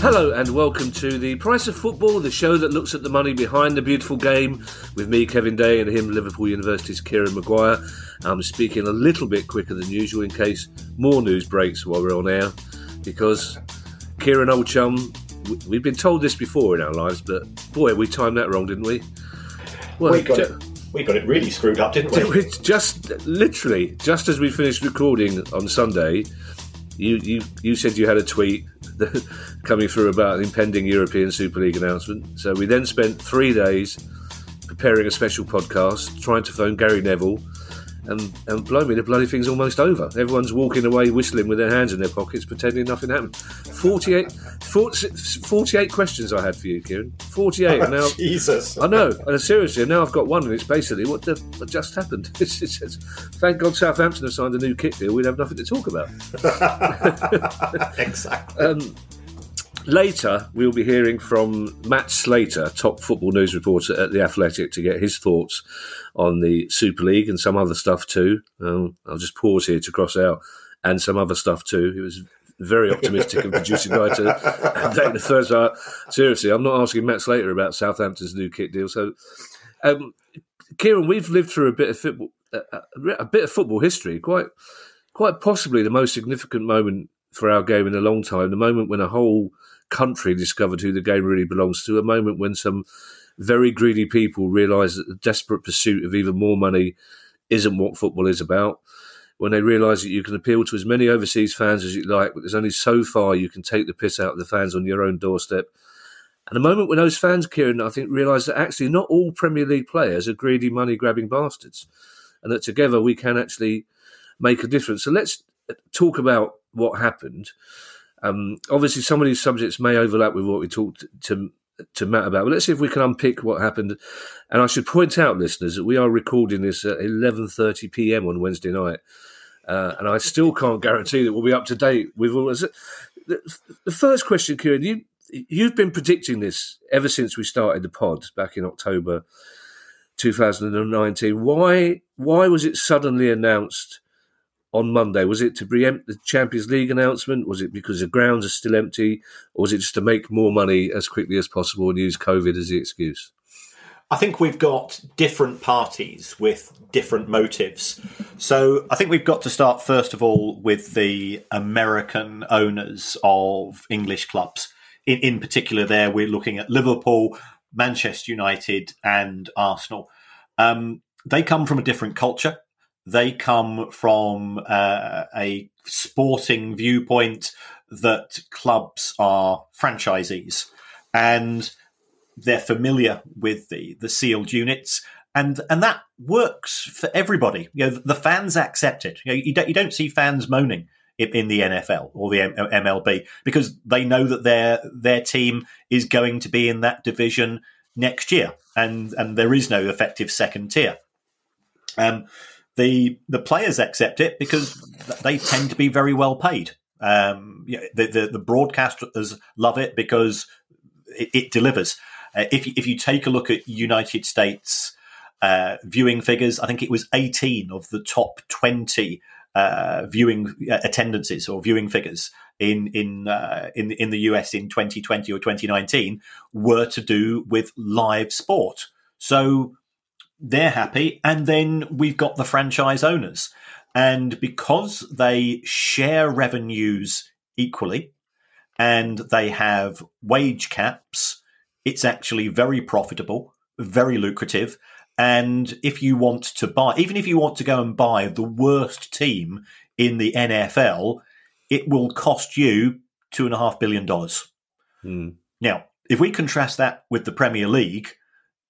Hello and welcome to the Price of Football, the show that looks at the money behind the beautiful game, with me, Kevin Day, and him, Liverpool University's Kieran Maguire. I'm speaking a little bit quicker than usual in case more news breaks while we're on air, because Kieran, old chum, we've been told this before in our lives, but boy, we timed that wrong, didn't we? Well, we got ju- it. We got it really screwed up, didn't we? It's Just literally, just as we finished recording on Sunday, you you you said you had a tweet coming through about an impending European Super League announcement. So we then spent three days preparing a special podcast, trying to phone Gary Neville and and blow me, the bloody thing's almost over. Everyone's walking away whistling with their hands in their pockets, pretending nothing happened. 48, 48 questions I had for you, Kieran. 48. Oh, now, Jesus. I know. And seriously, now I've got one, and it's basically what, the, what just happened. It's, it's, it's, thank God Southampton have signed a new kit deal. We'd have nothing to talk about. exactly. Um, Later, we'll be hearing from Matt Slater, top football news reporter at The Athletic, to get his thoughts on the Super League and some other stuff too. Um, I'll just pause here to cross out and some other stuff too. He was very optimistic and producing guy to take the first part. Seriously, I'm not asking Matt Slater about Southampton's new kit deal. So, um, Kieran, we've lived through a bit of football, a bit of football history. Quite, quite possibly the most significant moment for our game in a long time. The moment when a whole country discovered who the game really belongs to. A moment when some very greedy people realise that the desperate pursuit of even more money isn't what football is about. When they realise that you can appeal to as many overseas fans as you like, but there's only so far you can take the piss out of the fans on your own doorstep. And a moment when those fans, Kieran, I think, realise that actually not all Premier League players are greedy, money grabbing bastards, and that together we can actually make a difference. So let's talk about what happened. Um, obviously, some of these subjects may overlap with what we talked to to Matt about. But let's see if we can unpick what happened. And I should point out, listeners, that we are recording this at 11:30 p.m. on Wednesday night, uh, and I still can't guarantee that we'll be up to date with all. The, the first question, Kieran, you you've been predicting this ever since we started the pod back in October 2019. Why why was it suddenly announced? On Monday? Was it to preempt the Champions League announcement? Was it because the grounds are still empty? Or was it just to make more money as quickly as possible and use COVID as the excuse? I think we've got different parties with different motives. So I think we've got to start, first of all, with the American owners of English clubs. In, in particular, there we're looking at Liverpool, Manchester United, and Arsenal. Um, they come from a different culture they come from uh, a sporting viewpoint that clubs are franchisees and they're familiar with the, the sealed units and and that works for everybody. You know, the fans accept it. You, know, you don't you don't see fans moaning in, the NFL or the MLB because they know that their their team is going to be in that division next year, and and there is no effective second tier. Um, the the players accept it because they tend to be very well paid. Um, the, the, the broadcasters love it because it, it delivers. Uh, if if you take a look at United States uh, viewing figures, I think it was 18 of the top 20 uh, viewing uh, attendances or viewing figures in in uh, in in the US in 2020 or 2019 were to do with live sport. So they're happy, and then we've got the franchise owners, and because they share revenues equally, and they have wage caps, it's actually very profitable, very lucrative. And if you want to buy, even if you want to go and buy the worst team in the NFL, it will cost you two and a half billion dollars. Mm. Now, if we contrast that with the Premier League,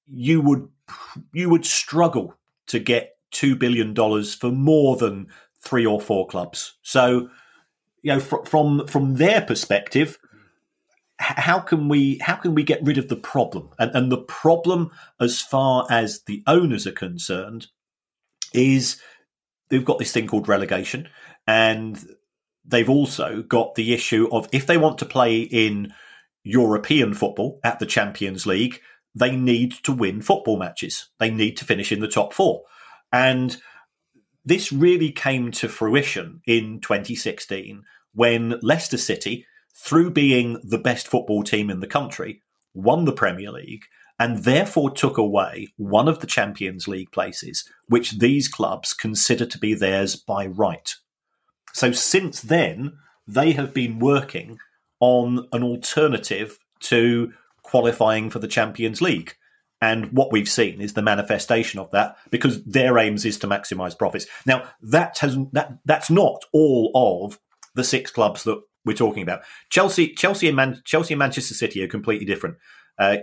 you would you would struggle to get two billion dollars for more than three or four clubs. So, you know, fr- from from their perspective, how can we how can we get rid of the problem? And, and the problem, as far as the owners are concerned, is they've got this thing called relegation, and they've also got the issue of if they want to play in European football at the Champions League, they need to win football matches. They need to finish in the top four. And this really came to fruition in 2016 when Leicester City, through being the best football team in the country, won the Premier League and therefore took away one of the Champions League places, which these clubs consider to be theirs by right. So since then, they have been working on an alternative to qualifying for the Champions League. And what we've seen is the manifestation of that because their aims is to maximize profits. Now, that has that that's not all of the six clubs that we're talking about. Chelsea, Chelsea, and Man, Chelsea and Manchester City are completely different. Uh,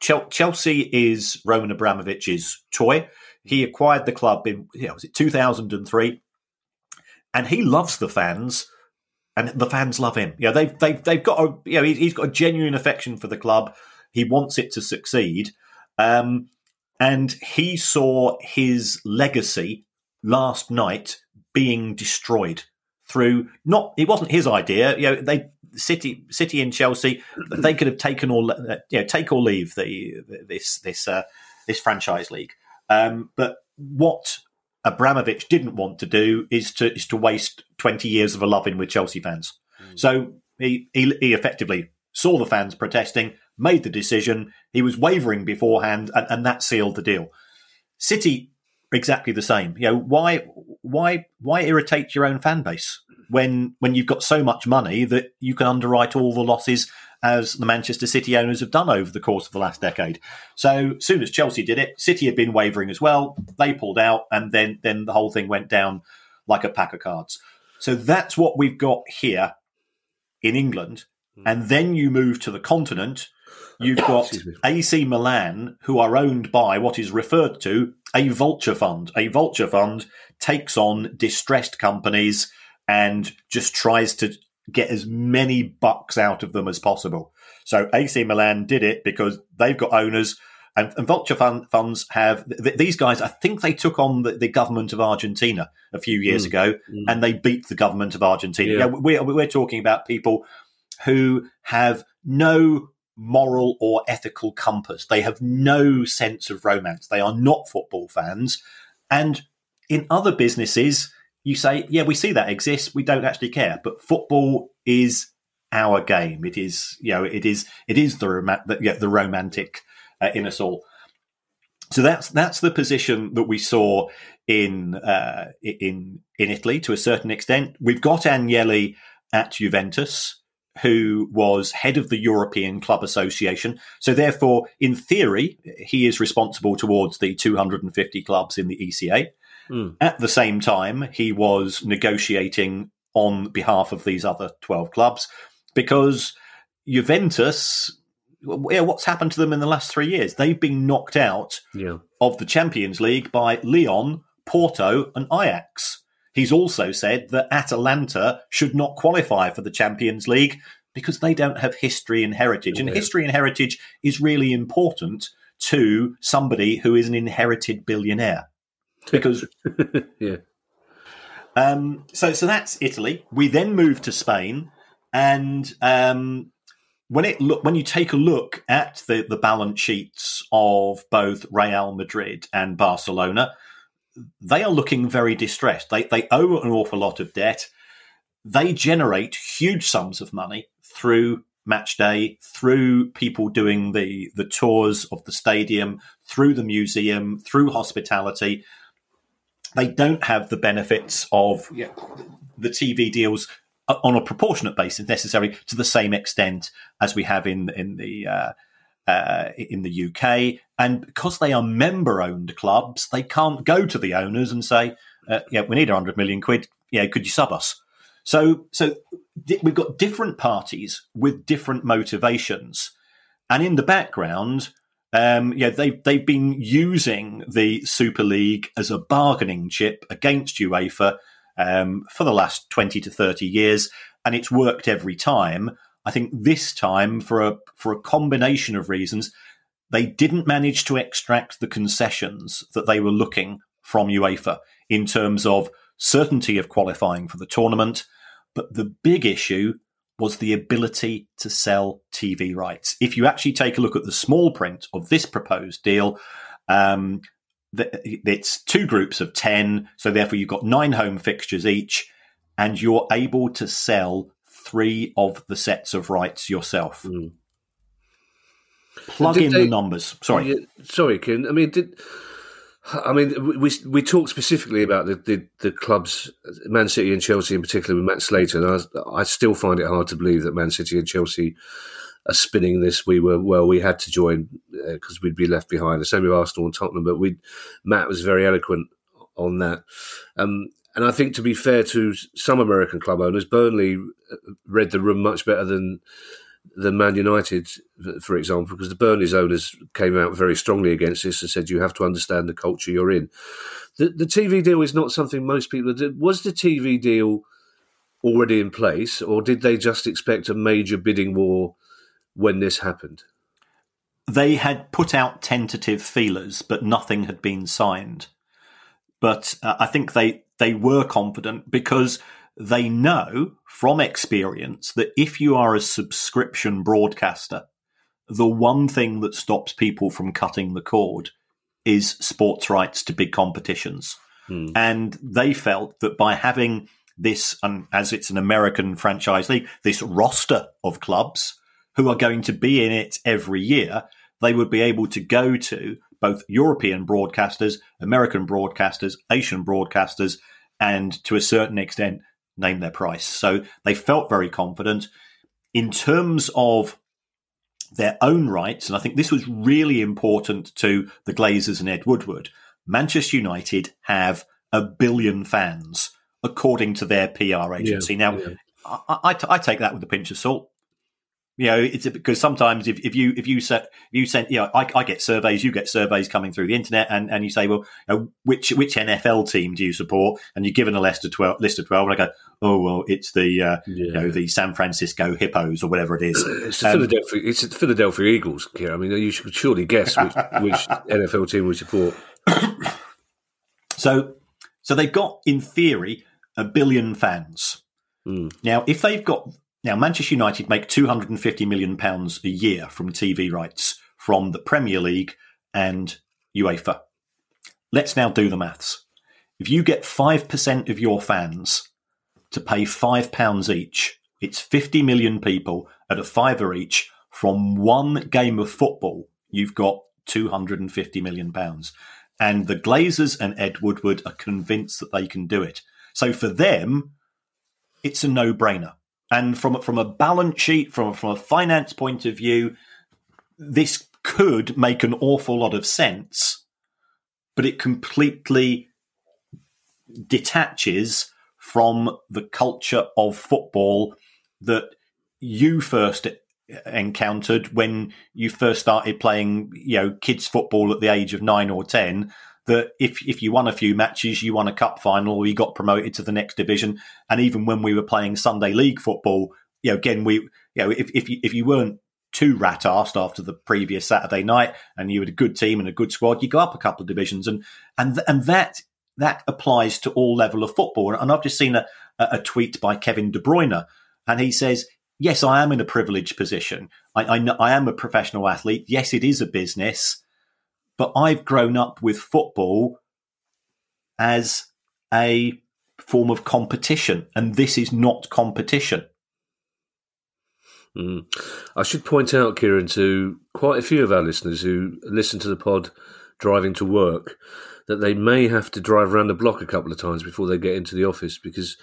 Chelsea is Roman Abramovich's toy. He acquired the club in you know, was it 2003 and he loves the fans, and the fans love him. Yeah, they've they've they've got a you know he's got a genuine affection for the club. He wants it to succeed, um, and he saw his legacy last night being destroyed through not it wasn't his idea. You know, they City City and Chelsea they could have taken or you know take or leave the this this uh, this franchise league. Um, but what Abramovich didn't want to do is to is to waste twenty years of a loving with Chelsea fans. Mm. So he, he he effectively saw the fans protesting, made the decision. He was wavering beforehand, and, and that sealed the deal. City exactly the same. You know why why why irritate your own fan base when when you've got so much money that you can underwrite all the losses as the Manchester City owners have done over the course of the last decade. So soon as Chelsea did it, City had been wavering as well. They pulled out, and then then the whole thing went down like a pack of cards. So that's what we've got here in England. And then you move to the continent. You've got AC Milan, who are owned by what is referred to a vulture fund. A vulture fund takes on distressed companies and just tries to get as many bucks out of them as possible. So AC Milan did it because they've got owners. And, and vulture fund, funds have th- these guys. I think they took on the, the government of Argentina a few years mm. ago, mm. and they beat the government of Argentina. Yeah. we're, we're talking about people who have no moral or ethical compass. They have no sense of romance. They are not football fans. And in other businesses, you say, yeah, we see that exists. We don't actually care. But football is our game. It is, you know, it is, it is the, rom- the, yeah, the romantic uh, in us all. So that's that's the position that we saw in uh, in in Italy to a certain extent. We've got Agnelli at Juventus, who was head of the European Club Association. So therefore, in theory, he is responsible towards the 250 clubs in the ECA. Mm. At the same time, he was negotiating on behalf of these other 12 clubs because Juventus, what's happened to them in the last three years? They've been knocked out yeah. of the Champions League by Lyon, Porto, and Ajax. He's also said that Atalanta should not qualify for the Champions League because they don't have history and heritage. And history and heritage is really important to somebody who is an inherited billionaire because yeah. Um, so so that's Italy. We then move to Spain, and um, when it look when you take a look at the the balance sheets of both Real Madrid and Barcelona, they are looking very distressed. They they owe an awful lot of debt. They generate huge sums of money through match day, through people doing the the tours of the stadium, through the museum, through hospitality. They don't have the benefits of yeah, the TV deals on a proportionate basis necessary to the same extent as we have in in the uh, uh, in the UK. And because they are member owned clubs, they can't go to the owners and say, uh, "Yeah, we need a hundred million quid. Yeah, could you sub us?" So, so we've got different parties with different motivations, and in the background, um, yeah, they've they've been using the Super League as a bargaining chip against UEFA um, for the last 20 to 30 years, and it's worked every time. I think this time, for a for a combination of reasons, they didn't manage to extract the concessions that they were looking from UEFA in terms of certainty of qualifying for the tournament. But the big issue was the ability to sell TV rights. If you actually take a look at the small print of this proposed deal, um, it's two groups of 10. So therefore, you've got nine home fixtures each, and you're able to sell three of the sets of rights yourself. Mm. Plug in they, the numbers. Sorry. Sorry, Kev. I mean, did. I mean, we we talked specifically about the, the, the, clubs, Man City and Chelsea in particular, with Matt Slater, and I, I still find it hard to believe that Man City and Chelsea are spinning this. We were well, we had to join because uh, we'd be left behind. The same with Arsenal and Tottenham, but we Matt was very eloquent on that. Um, and I think to be fair to some American club owners, Burnley uh, read the room much better than than Man United, for example, because the Burnley's owners came out very strongly against this and said you have to understand the culture you're in. The, the TV deal is not something most people did. Was the TV deal already in place, or did they just expect a major bidding war when this happened? They had put out tentative feelers, but nothing had been signed. But uh, I think they they were confident because they know from experience that if you are a subscription broadcaster, the one thing that stops people from cutting the cord is sports rights to big competitions. Hmm. And they felt that by having this, um, as it's an American franchise league, this roster of clubs who are going to be in it every year, they would be able to go to both European broadcasters, American broadcasters, Asian broadcasters, and to a certain extent, name their price. So they felt very confident. In terms of their own rights, and I think this was really important to the Glazers and Ed Woodward, Manchester United have a billion fans, according to their PR agency. Yeah, now, yeah. I, I, I, take that with a pinch of salt. You know, it's because sometimes if, if you if you set you send, you know, I, I, get surveys, you get surveys coming through the internet, and, and you say, well, you know, which which NFL team do you support? And you're given a list of twelve, list of twelve, and I go, oh well, it's the uh, yeah. you know the San Francisco Hippos or whatever it is. It's the um, Philadelphia, it's the Philadelphia Eagles. I mean, you should surely guess which, which NFL team we support. so, so they've got in theory a billion fans. Mm. Now, if they've got now, Manchester United make £250 million a year from TV rights from the Premier League and UEFA. Let's now do the maths. If you get 5% of your fans to pay £5 each, it's 50 million people at a fiver each from one game of football. You've got £250 million. And the Glazers and Ed Woodward are convinced that they can do it. So for them, it's a no brainer. And from from a balance sheet, from from a finance point of view, this could make an awful lot of sense, but it completely detaches from the culture of football that you first encountered when you first started playing, you know, kids football at the age of nine or ten that if if you won a few matches, you won a cup final, or you got promoted to the next division. And even when we were playing Sunday league football, you know, again, we, you know, if if you, if you weren't too rat assed after the previous Saturday night, and you had a good team and a good squad, you go up a couple of divisions, and and and that that applies to all level of football. And I've just seen a, a tweet by Kevin De Bruyne, and he says. Yes, I am in a privileged position. I, I, I am a professional athlete. Yes, it is a business, but I've grown up with football as a form of competition, and this is not competition. Mm. I should point out, Kieran, to quite a few of our listeners who listen to the pod driving to work, that they may have to drive around the block a couple of times before they get into the office because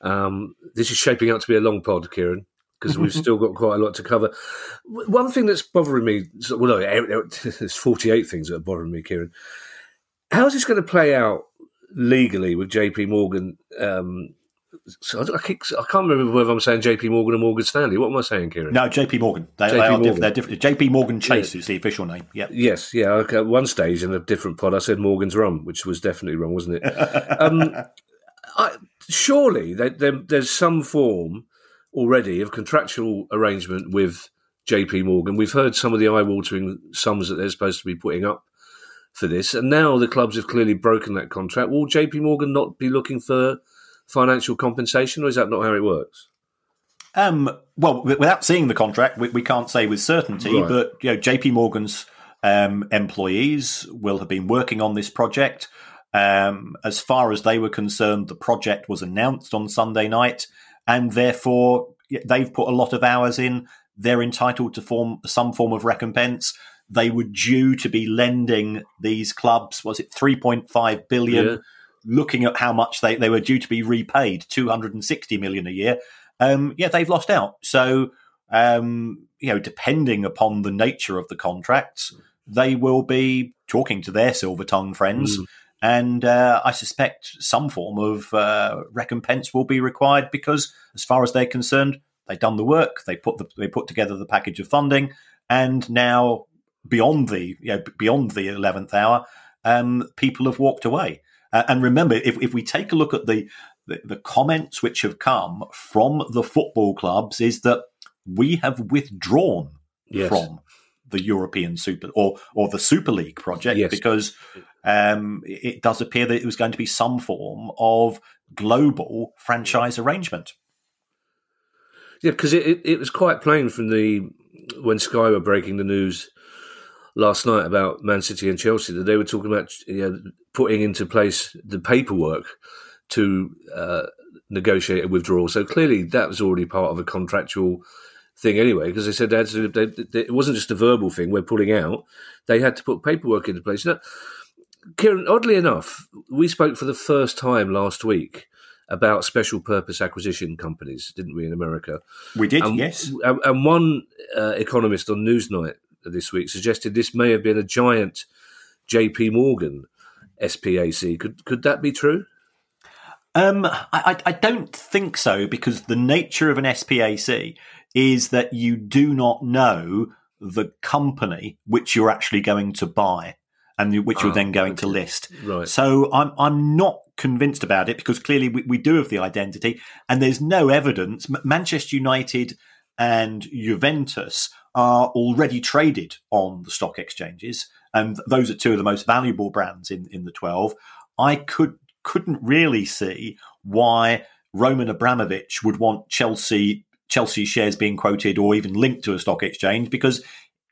um, this is shaping out to be a long pod, Kieran. Because we've still got quite a lot to cover. One thing that's bothering me, well, no, there's 48 things that are bothering me, Kieran. How's this going to play out legally with JP Morgan um, so I, I, can't remember whether I'm saying JP Morgan or Morgan Stanley. What am I saying, Kieran? No, JP Morgan. They, JP they are Morgan. Diff- they're different. JP Morgan Chase yeah. is the official name. Yeah. Yes. Yeah. Okay. At one stage in a different pod, I said Morgan's Rum, which was definitely wrong, wasn't it? um, I, surely there, there, there's some form already of contractual arrangement with JP Morgan. We've heard some of the eye-watering sums that they're supposed to be putting up for this, and now the clubs have clearly broken that contract. Will JP Morgan not be looking for financial compensation, or is that not how it works? Um, well, without seeing the contract, we, we can't say with certainty. Right. But you know, J.P. Morgan's um, employees will have been working on this project. Um, as far as they were concerned, the project was announced on Sunday night, and therefore they've put a lot of hours in. They're entitled to form some form of recompense. They were due to be lending these clubs. Was it three point five billion? Yeah looking at how much they, they were due to be repaid, 260 million a year, um, yeah, they've lost out. So, um, you know, depending upon the nature of the contracts, they will be talking to their silver tongue friends. Mm. And uh, I suspect some form of uh, recompense will be required because, as far as they're concerned, they've done the work. They put the, they put together the package of funding, and now beyond the you know, beyond the eleventh hour, um, people have walked away. Uh, and remember, if, if we take a look at the, the, the comments which have come from the football clubs, is that we have withdrawn yes. from the European Super or or the Super League project yes. because um, it does appear that it was going to be some form of global franchise arrangement. Yeah, because it, it, it was quite plain from the when Sky were breaking the news last night about Man City and Chelsea that they were talking about you know, putting into place the paperwork to uh, negotiate a withdrawal. So clearly that was already part of a contractual thing anyway, because they said they to, they, they, it wasn't just a verbal thing, we're pulling out. They had to put paperwork into place. Now, Kieran, oddly enough, we spoke for the first time last week about special purpose acquisition companies, didn't we, in America? We did, and, yes. And one uh, economist on Newsnight this week suggested this may have been a giant J.P. Morgan SPAC. Could could that be true? Um, I, I don't think so because the nature of an SPAC is that you do not know the company which you're actually going to buy and which you're oh, then going okay. to list. Right. So I'm I'm not convinced about it because clearly we, we do have the identity and there's no evidence. Manchester United and Juventus are already traded on the stock exchanges, and those are two of the most valuable brands in, in the 12. I could couldn't really see why Roman Abramovich would want Chelsea Chelsea shares being quoted or even linked to a stock exchange because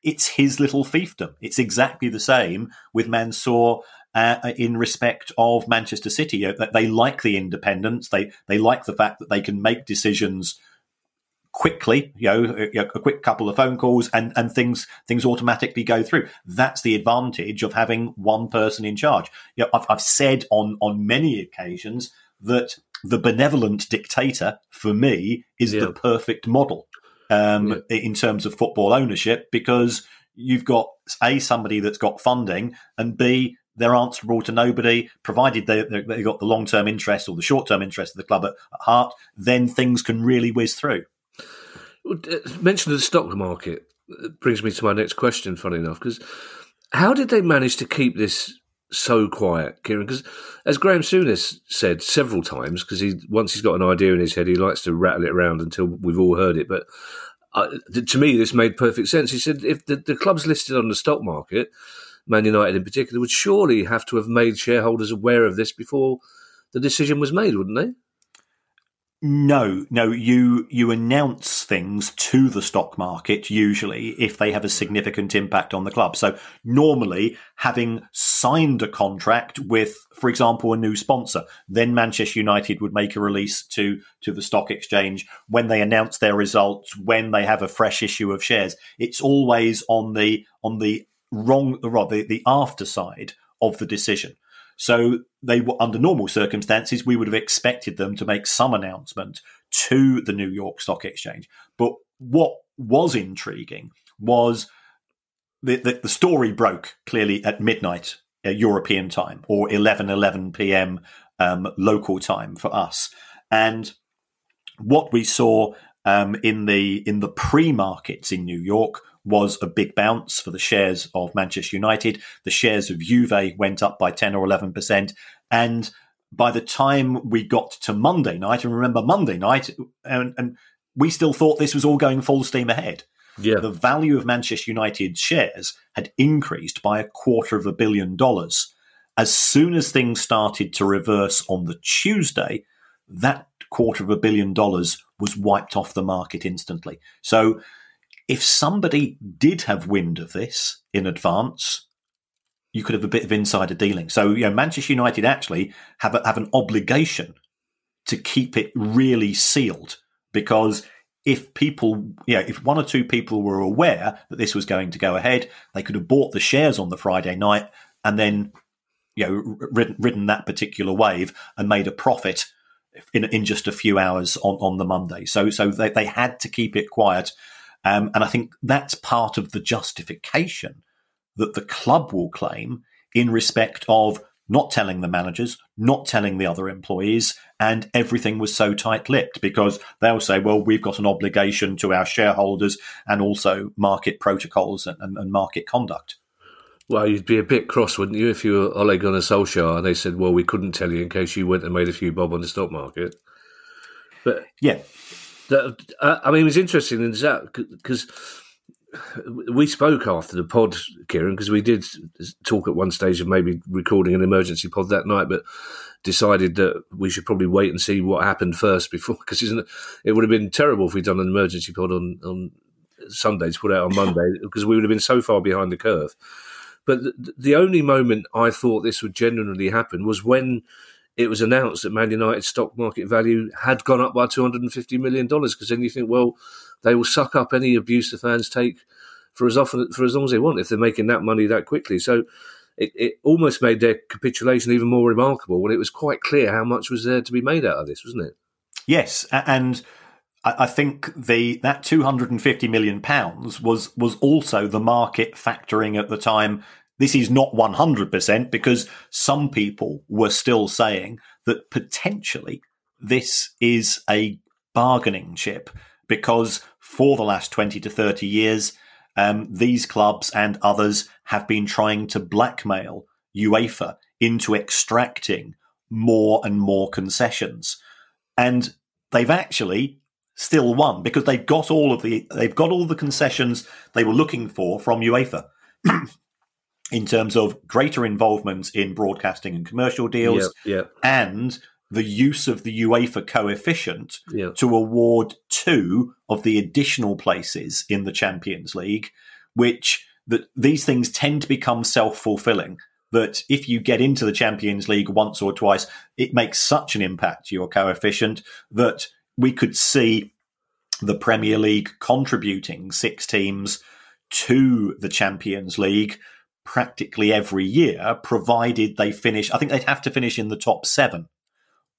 it's his little fiefdom. It's exactly the same with Mansour uh, in respect of Manchester City. They like the independence. They they like the fact that they can make decisions quickly, you know, a, a, quick couple of phone calls and, and things things automatically go through. That's the advantage of having one person in charge. You know, I've, I've said on on many occasions that the benevolent dictator for me is the perfect model um, in terms of football ownership because you've got a somebody that's got funding and b they're answerable to nobody, provided they, they, got the long term interest or the short term interest of the club at, at heart, then things can really whiz through. Mention of the stock market brings me to my next question. Funny enough, because how did they manage to keep this so quiet, Kieran? Because as Graeme Souness said several times, because he once he's got an idea in his head, he likes to rattle it around until we've all heard it. But uh, to me, this made perfect sense. He said if the, the clubs listed on the stock market, Man United in particular, would surely have to have made shareholders aware of this before the decision was made, wouldn't they? No, no. You you announce things to the stock market usually if they have a significant impact on the club. So normally, having signed a contract with, for example, a new sponsor, then Manchester United would make a release to to the stock exchange when they announce their results, when they have a fresh issue of shares. It's always on the on the wrong the the after side of the decision. So they were under normal circumstances, we would have expected them to make some announcement to the New York Stock Exchange. But what was intriguing was the, the, the story broke clearly at midnight uh, European time or 11 11 p.m. Um, local time for us. And what we saw um, in the in the pre markets in New York was a big bounce for the shares of Manchester United. The shares of Juve went up by 10 or 11%. And by the time we got to Monday night, and remember Monday night, and, and we still thought this was all going full steam ahead. Yeah. The value of Manchester United shares had increased by a quarter of a billion dollars. As soon as things started to reverse on the Tuesday, that quarter of a billion dollars was wiped off the market instantly. So if somebody did have wind of this in advance, you could have a bit of insider dealing. So, you know, Manchester United actually have a, have an obligation to keep it really sealed because if people, you know, if one or two people were aware that this was going to go ahead, they could have bought the shares on the Friday night and then, you know, ridden, ridden that particular wave and made a profit in, in just a few hours on, on the Monday. So, so they, they had to keep it quiet um, and I think that's part of the justification that the club will claim in respect of not telling the managers, not telling the other employees, and everything was so tight lipped because they'll say, well, we've got an obligation to our shareholders and also market protocols and, and, and market conduct. Well, you'd be a bit cross, wouldn't you, if you were Ole Gunnar Solskjaer and they said, well, we couldn't tell you in case you went and made a few bob on the stock market. But yeah, uh, I mean, it was interesting because we spoke after the pod, Kieran, because we did talk at one stage of maybe recording an emergency pod that night, but decided that we should probably wait and see what happened first before, because it would have been terrible if we'd done an emergency pod on, on Sunday to put out on Monday, because we would have been so far behind the curve. But the, the only moment I thought this would genuinely happen was when it was announced that Man United's stock market value had gone up by $250 million. Because then you think, well, they will suck up any abuse the fans take for as often for as long as they want if they're making that money that quickly. So it, it almost made their capitulation even more remarkable when it was quite clear how much was there to be made out of this, wasn't it? Yes, and I think the that two hundred and fifty million pounds was was also the market factoring at the time this is not 100% because some people were still saying that potentially this is a bargaining chip because for the last 20 to 30 years, um, these clubs and others have been trying to blackmail UEFA into extracting more and more concessions. And they've actually still won because they've got all of the they've got all the concessions they were looking for from UEFA. in terms of greater involvement in broadcasting and commercial deals and the use of the UEFA coefficient to award two of the additional places in the Champions League, which that these things tend to become self-fulfilling that if you get into the Champions League once or twice, it makes such an impact to your coefficient that we could see the Premier League contributing six teams to the Champions League practically every year, provided they finish. I think they'd have to finish in the top seven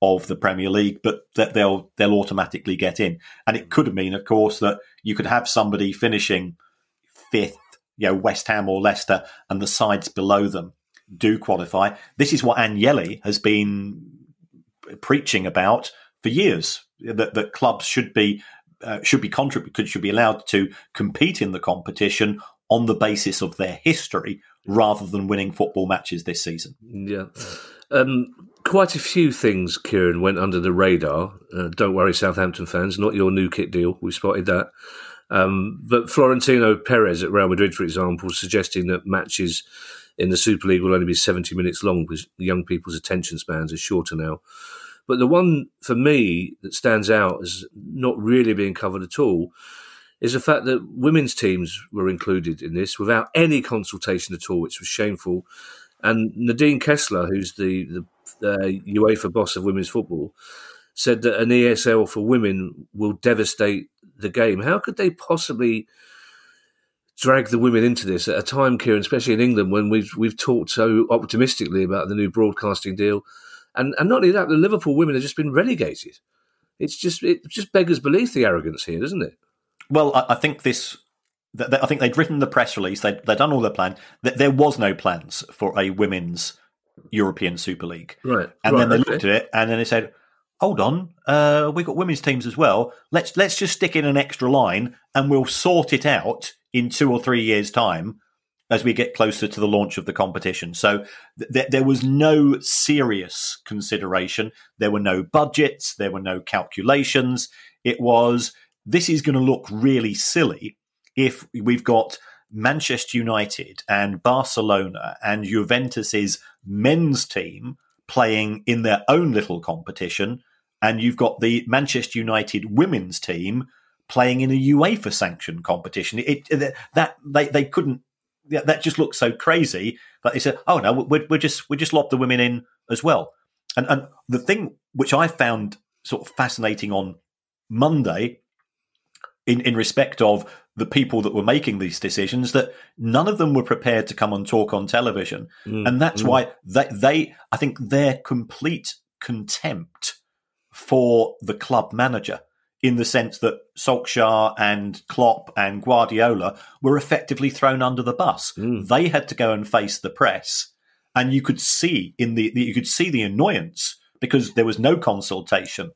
of the Premier League, but that they'll they'll automatically get in. And it could mean, of course, that you could have somebody finishing fifth, you know, West Ham or Leicester, and the sides below them do qualify. This is what Agnelli has been preaching about for years. That that clubs should be uh, should be contribute should be allowed to compete in the competition on the basis of their history rather than winning football matches this season. Yeah. Um, quite a few things, Kieran, went under the radar. Uh, don't worry, Southampton fans, not your new kit deal. We spotted that. Um, but Florentino Perez at Real Madrid, for example, suggesting that matches in the Super League will only be 70 minutes long because young people's attention spans are shorter now. But the one for me that stands out as not really being covered at all is the fact that women's teams were included in this without any consultation at all, which was shameful. And Nadine Kessler, who's the, the, the UEFA boss of women's football, said that an ESL for women will devastate the game. How could they possibly drag the women into this at a time, Kieran, especially in England, when we've we've talked so optimistically about the new broadcasting deal, and and not only that, the Liverpool women have just been relegated. It's just it just beggars belief the arrogance here, doesn't it? Well, I, I think this. I think they'd written the press release. They'd, they'd done all their plan. There was no plans for a women's European Super League. Right. And right, then they okay. looked at it and then they said, hold on, uh, we've got women's teams as well. Let's let's just stick in an extra line and we'll sort it out in two or three years' time as we get closer to the launch of the competition. So th- there was no serious consideration. There were no budgets. There were no calculations. It was this is going to look really silly if we've got Manchester United and Barcelona and Juventus's men's team playing in their own little competition, and you've got the Manchester United women's team playing in a UEFA sanctioned competition. It, it that they they couldn't. That just looks so crazy that they said, "Oh no, we're, we're just we just lob the women in as well." And and the thing which I found sort of fascinating on Monday, in in respect of the people that were making these decisions that none of them were prepared to come and talk on television. Mm, and that's mm. why they, they, I think their complete contempt for the club manager in the sense that Solskjaer and Klopp and Guardiola were effectively thrown under the bus. Mm. They had to go and face the press and you could see in the, you could see the annoyance because there was no consultation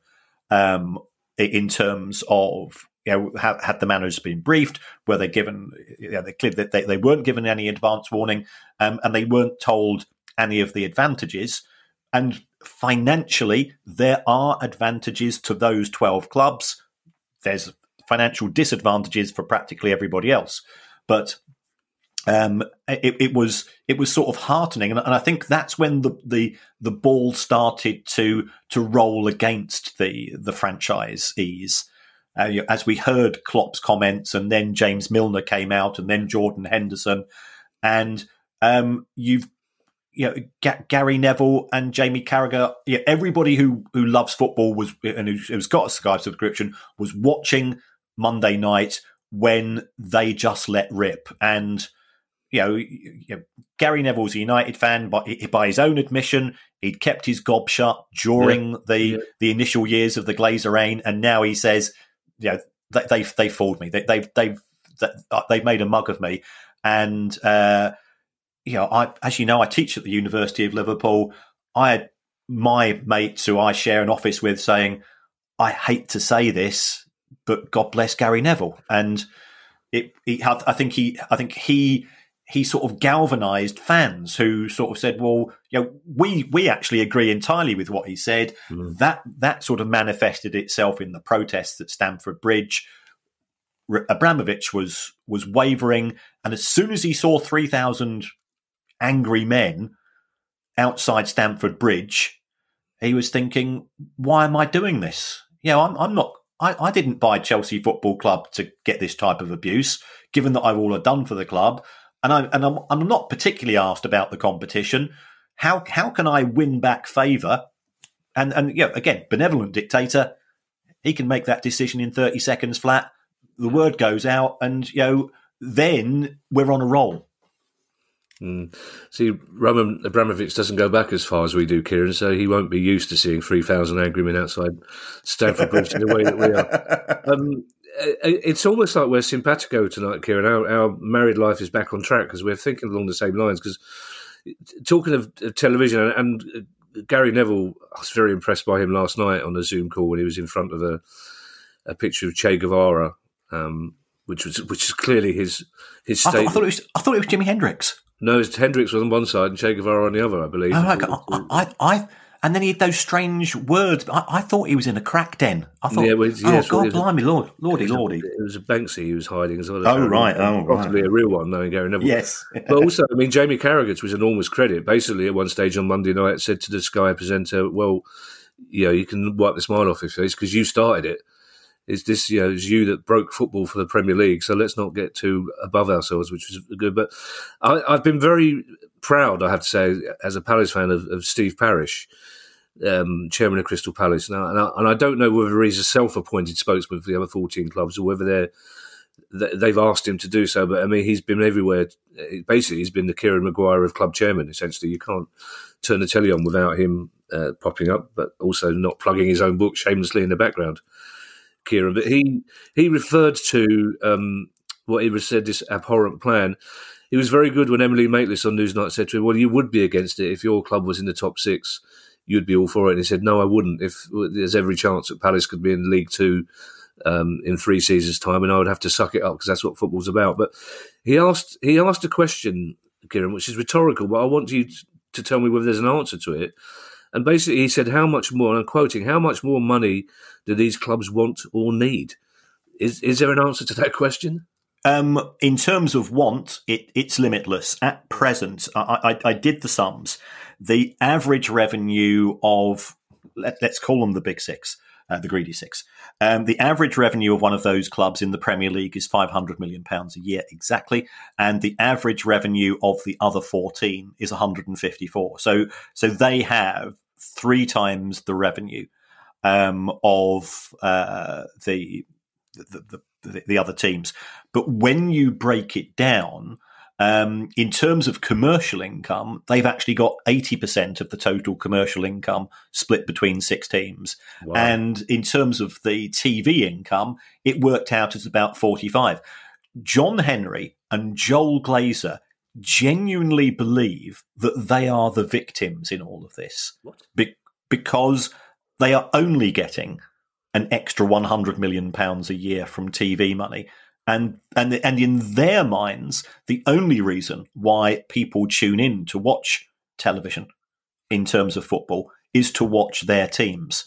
um, in terms of you know, had, had the managers been briefed? Were they given? You know, they clear that they, they weren't given any advance warning, um, and they weren't told any of the advantages. And financially, there are advantages to those twelve clubs. There's financial disadvantages for practically everybody else, but um, it, it, was it was sort of heartening, and, and, I think that's when the, the the ball started to to roll against the the franchisees. Uh, as we heard Klopp's comments, and then James Milner came out, and then Jordan Henderson, and um, you've you know G- Gary Neville and Jamie Carragher. Yeah, everybody who who loves football was and who, who's got a Sky subscription was watching Monday night when they just let rip and. You know, you know, Gary Neville's a United fan, but by his own admission, he'd kept his gob shut during Yeah. the Yeah. the initial years of the Glazer reign, and now he says, you know, they, they've they fooled me. They, they've they've they've made a mug of me, and uh, you know, I as you know, I teach at the University of Liverpool. I had my mates who I share an office with saying, "I hate to say this, but God bless Gary Neville," and it, he, I think he, I think he he sort of galvanized fans who sort of said, "Well, you know, we we actually agree entirely with what he said." Mm. That that sort of manifested itself in the protests at Stamford Bridge. R- Abramovich was was wavering, and as soon as he saw three thousand angry men outside Stamford Bridge, he was thinking, "Why am I doing this? You know, I'm, I'm not. I, I didn't buy Chelsea Football Club to get this type of abuse. Given that I've all I've done for the club, and I and I'm, I'm not particularly asked about the competition. How how can I win back favour? And and you know, again, benevolent dictator, he can make that decision in 30 seconds flat. The word goes out, and you know, then we're on a roll. Mm. See, Roman Abramovich doesn't go back as far as we do, Kieran, so he won't be used to seeing 3,000 angry men outside Stamford Bridge in the way that we are. Um, it's almost like we're simpatico tonight, Kieran. Our, our married life is back on track because we're thinking along the same lines. Because talking of television, and, and uh, Gary Neville, I was very impressed by him last night on a Zoom call when he was in front of a, a picture of Che Guevara, um, which was which is clearly his his I thought, I thought it was I thought it was Jimi Hendrix. No, it's Hendrix was on one side and Che Guevara on the other, I believe. Oh, okay. I, I, I, and then he had those strange words. I, I thought he was in a crack den. I thought, Yeah, well, oh yes, God, was- blimey, Lord, Lordy, It was a- Lordy. It was a Banksy he was hiding as well. Oh, right, oh, right. Possibly a real one, knowing Gary Neville. Yes. but also, I mean, Jamie Carragher, to his enormous credit, basically at one stage on Monday night said to the Sky presenter, well, you know, you can wipe the smile off your face because you started it. Is this, you know, it's you that broke football for the Premier League. So let's not get too above ourselves, which is good. But I, have been very proud, I have to say, as a Palace fan, of, of Steve Parish, um, chairman of Crystal Palace. Now, and I, and I don't know whether he's a self-appointed spokesman for the other 14 clubs or whether they're they've asked him to do so. But I mean, he's been everywhere. Basically, he's been the Kieran Maguire of club chairman. Essentially, you can't turn the telly on without him uh, popping up, but also not plugging his own book shamelessly in the background. Kieran, but he he referred to um, what he said this abhorrent plan. He was very good when Emily Maitlis on Newsnight said to him, "Well, you would be against it if your club was in the top six. You'd be all for it." And he said, "No, I wouldn't. If there's every chance that Palace could be in League Two um, in three seasons' time, and I would have to suck it up because that's what football's about." But he asked he asked a question, Kieran, which is rhetorical, but I want you to tell me whether there's an answer to it. And basically, he said, "How much more?" And I'm quoting: "How much more money do these clubs want or need?" Is is there an answer to that question? Um, in terms of want, it, it's limitless. At present, I, I, I, did the sums. The average revenue of let, us call them the big six, uh, the greedy six. Um, the average revenue of one of those clubs in the Premier League is five hundred million pounds a year exactly, and the average revenue of the other fourteen is one hundred and fifty-four. So, so they have three times the revenue um, of uh, the, the, the, the other teams. But when you break it down, um, in terms of commercial income, they've actually got 80% of the total commercial income split between six teams. Wow. And in terms of the TV income, it worked out as about 45. John Henry and Joel Glazer genuinely believe that they are the victims in all of this. Be- because they are only getting an extra 100 million pounds a year from TV money. And, and, and in their minds, the only reason why people tune in to watch television in terms of football is to watch their teams.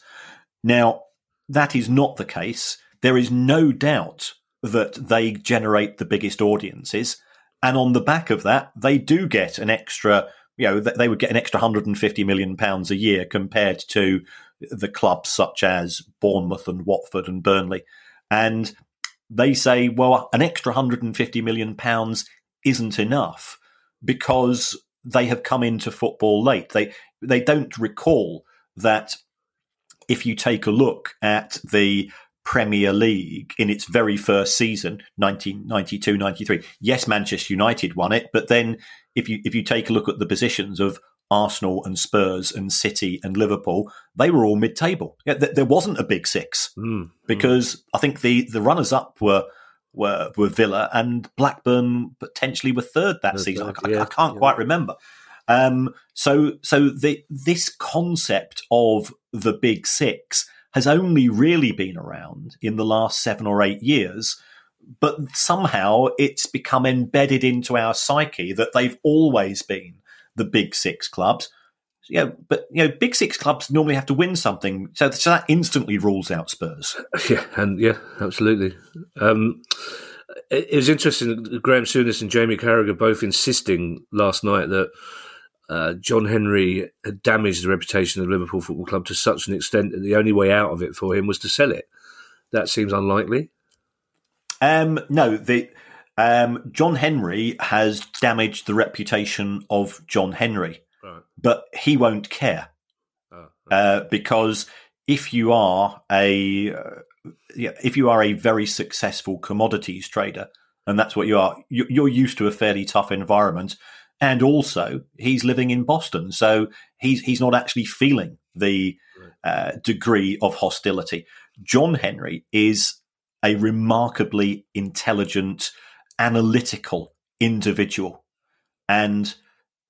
Now, that is not the case. There is no doubt that they generate the biggest audiences. And on the back of that, they do get an extra, you know, they would get an extra 150 million pounds a year compared to the clubs such as Bournemouth and Watford and Burnley. And they say, well, an extra 150 million pounds isn't enough because they have come into football late. They they don't recall that if you take a look at the Premier League in its very first season, 1992-93, yes, Manchester United won it, but then if you if you take a look at the positions of Arsenal and Spurs and City and Liverpool, they were all mid-table. Yeah, th- there wasn't a big six mm, because mm. I think the the runners-up were were were Villa and Blackburn potentially were third that season. I, yeah, I, can't yeah. quite remember. Um, so so the this concept of the big six has only really been around in the last seven or eight years. But somehow it's become embedded into our psyche that they've always been the big six clubs. Yeah, but you know, big six clubs normally have to win something, so, so that instantly rules out Spurs. Yeah, and yeah, absolutely. Um, it, it was interesting. Graeme Souness and Jamie Carragher both insisting last night that uh, John Henry had damaged the reputation of Liverpool Football Club to such an extent that the only way out of it for him was to sell it. That seems unlikely. Um, no, the um, John Henry has damaged the reputation of John Henry, right. but he won't care oh, right. uh, because if you are a uh, if you are a very successful commodities trader, and that's what you are, you're used to a fairly tough environment, and also he's living in Boston, so he's he's not actually feeling the uh, degree of hostility. John Henry is a remarkably intelligent analytical individual, and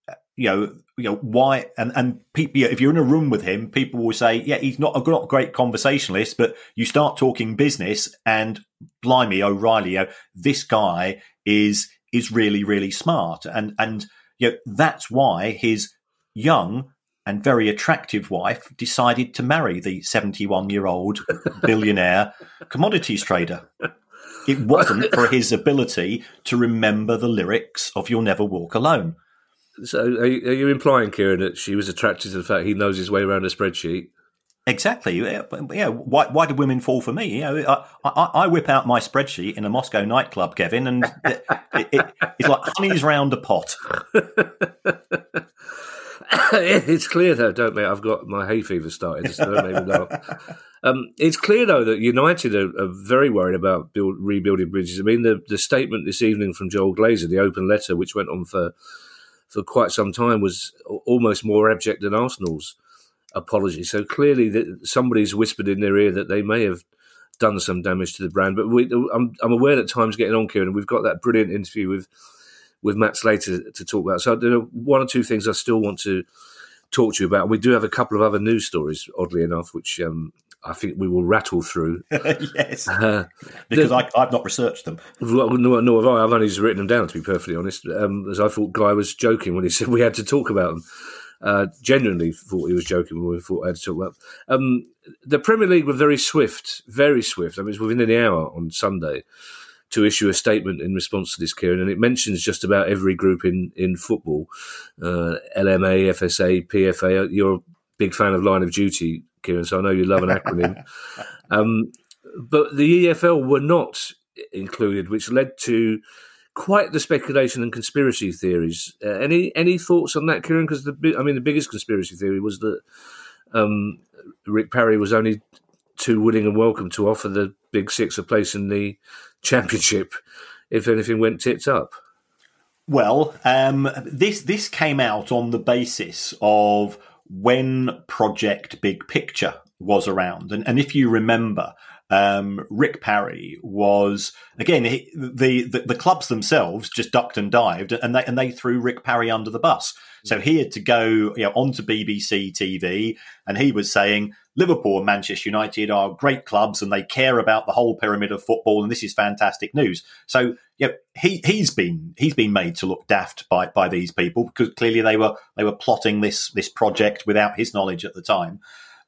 uh, you know, you know why, and and people, you know, if you're in a room with him, people will say, yeah, he's not a not a great conversationalist, but you start talking business, and blimey, O'Reilly, you know, this guy is is really really smart, and and you know that's why his young and very attractive wife decided to marry the 71 year old billionaire commodities trader. It wasn't for his ability to remember the lyrics of You'll Never Walk Alone. So, are you, are you implying, Kieran, that she was attracted to the fact he knows his way around a spreadsheet? Exactly. Yeah. Why, why do women fall for me? You know, I, I, I whip out my spreadsheet in a Moscow nightclub, Kevin, and it, it, it, it's like honey's round a pot. it's clear though, don't me? I've got my hay fever started. So don't make me Um, it's clear though that United are, are very worried about build, rebuilding bridges. I mean, the, the statement this evening from Joel Glazer, the open letter, which went on for for quite some time, was almost more abject than Arsenal's apology. So clearly, that somebody's whispered in their ear that they may have done some damage to the brand. But we, I'm, I'm aware that time's getting on, Kieran. We've got that brilliant interview with with Matt Slater to talk about. So there are one or two things I still want to talk to you about. We do have a couple of other news stories, oddly enough, which um, I think we will rattle through. yes, uh, because the, I, have not researched them. No, no, have I. I've only just written them down, to be perfectly honest, um, as I thought Guy was joking when he said we had to talk about them. Uh, genuinely thought he was joking when we thought I had to talk about. Um, the Premier League were very swift, very swift. I mean, it was within an hour on Sunday to issue a statement in response to this, Kieran, and it mentions just about every group in in football: uh, LMA, FSA, PFA. You're a big fan of Line of Duty, Kieran, so I know you love an acronym. um, but the EFL were not included, which led to quite the speculation and conspiracy theories. Uh, any any thoughts on that, Kieran? Because the I mean, the biggest conspiracy theory was that um, Rick Parry was only too willing and welcome to offer the Big Six a place in the championship if anything went tits up. Well, um, this this came out on the basis of when Project Big Picture was around, and, and if you remember, um, Rick Parry was again he, the, the, the clubs themselves just ducked and dived, and they and they threw Rick Parry under the bus. So he had to go you know onto BBC TV, and he was saying Liverpool and Manchester United are great clubs, and they care about the whole pyramid of football, and this is fantastic news. So you know, he he's been he's been made to look daft by by these people because clearly they were they were plotting this this project without his knowledge at the time.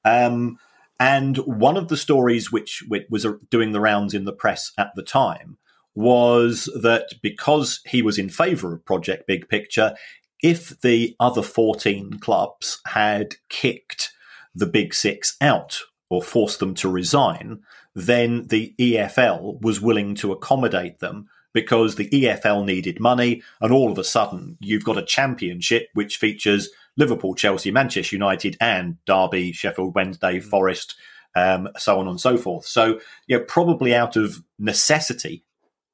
Um, and one of the stories which, was doing the rounds in the press at the time was that because he was in favour of Project Big Picture, if the other 14 clubs had kicked the Big Six out or forced them to resign, then the EFL was willing to accommodate them because the EFL needed money. And all of a sudden, you've got a championship which features Liverpool, Chelsea, Manchester United, and Derby, Sheffield Wednesday, mm. Forest, um, so on and so forth. So, you know, probably out of necessity,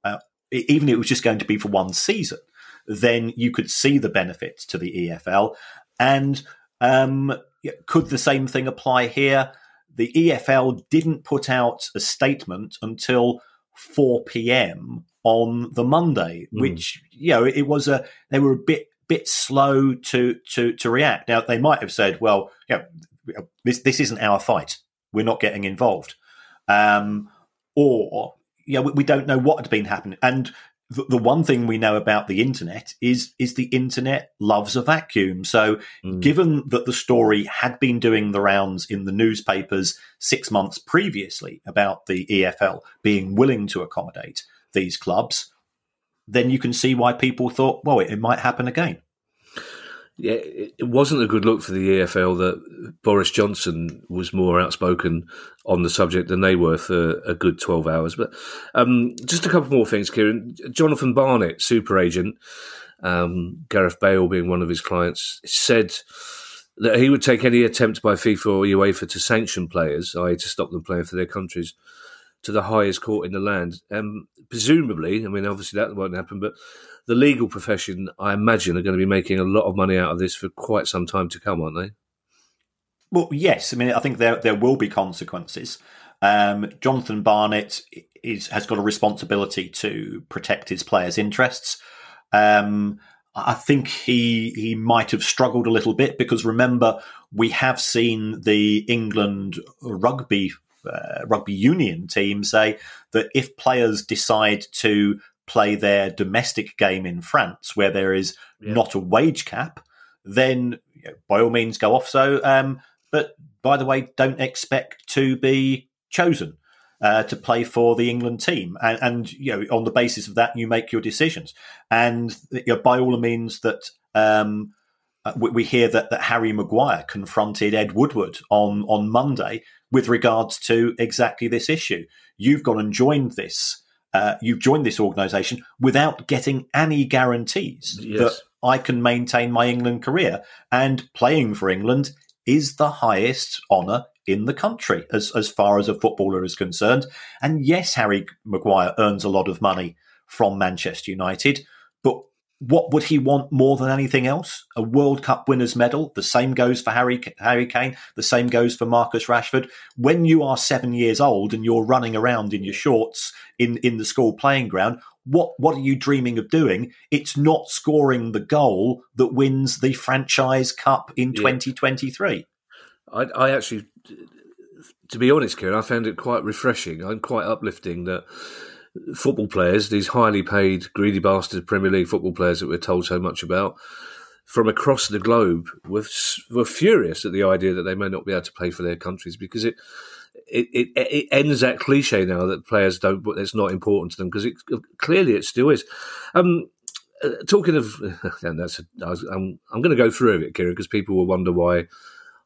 uh, even if it was just going to be for one season, then you could see the benefits to the EFL. And um, could the same thing apply here? The EFL didn't put out a statement until 4 p.m. on the Monday, mm. which you know it was a they were a bit bit slow to to to react. Now they might have said, "Well, yeah, this this isn't our fight. We're not getting involved," um, or yeah, we, we, don't know what had been happening. And the, the, one thing we know about the internet is is the internet loves a vacuum. So, mm. given that the story had been doing the rounds in the newspapers six months previously about the EFL being willing to accommodate these clubs then you can see why people thought, well, it, it might happen again. Yeah, it wasn't a good look for the EFL that Boris Johnson was more outspoken on the subject than they were for a good 12 hours. But um, just a couple more things, Kieran. Jonathan Barnett, super agent, um, Gareth Bale being one of his clients, said that he would take any attempt by FIFA or UEFA to sanction players, i.e., to stop them playing for their countries, to the highest court in the land. Um, presumably, I mean, obviously that won't happen, but the legal profession, I imagine, are going to be making a lot of money out of this for quite some time to come, aren't they? Well, yes. I mean, I think there there will be consequences. Um, Jonathan Barnett is, has got a responsibility to protect his players' interests. Um, I think he he might have struggled a little bit because remember we have seen the England rugby uh, rugby union team say that if players decide to play their domestic game in France, where there is yeah. not a wage cap, then you know, by all means go off. So, um, but by the way, don't expect to be chosen. Uh, to play for the England team, and, and, you know on the basis of that you make your decisions, and you know, by all means that um, uh, we, we, hear that, that Harry Maguire confronted Ed Woodward on, on Monday with regards to exactly this issue. You've gone and joined this. Uh, you've joined this organisation without getting any guarantees yes. that I can maintain my England career. And playing for England is the highest honour in the country as, as far as a footballer is concerned. And yes, Harry Maguire earns a lot of money from Manchester United, but what would he want more than anything else? A World Cup winners medal. The same goes for Harry Harry Kane. The same goes for Marcus Rashford. When you are seven years old and you're running around in your shorts in, in the school playing ground, what what are you dreaming of doing? It's not scoring the goal that wins the franchise cup in yeah. 2023. I, I actually, to be honest, Kieran, I found it quite refreshing and quite uplifting that football players, these highly paid, greedy bastard Premier League football players that we're told so much about, from across the globe, were, were furious at the idea that they may not be able to play for their countries because it it, it, it ends that cliche now that players don't, but it's not important to them because it, clearly it still is. Um, uh, talking of, and that's a, I was, I'm, I'm going to go through it, Kieran, because people will wonder why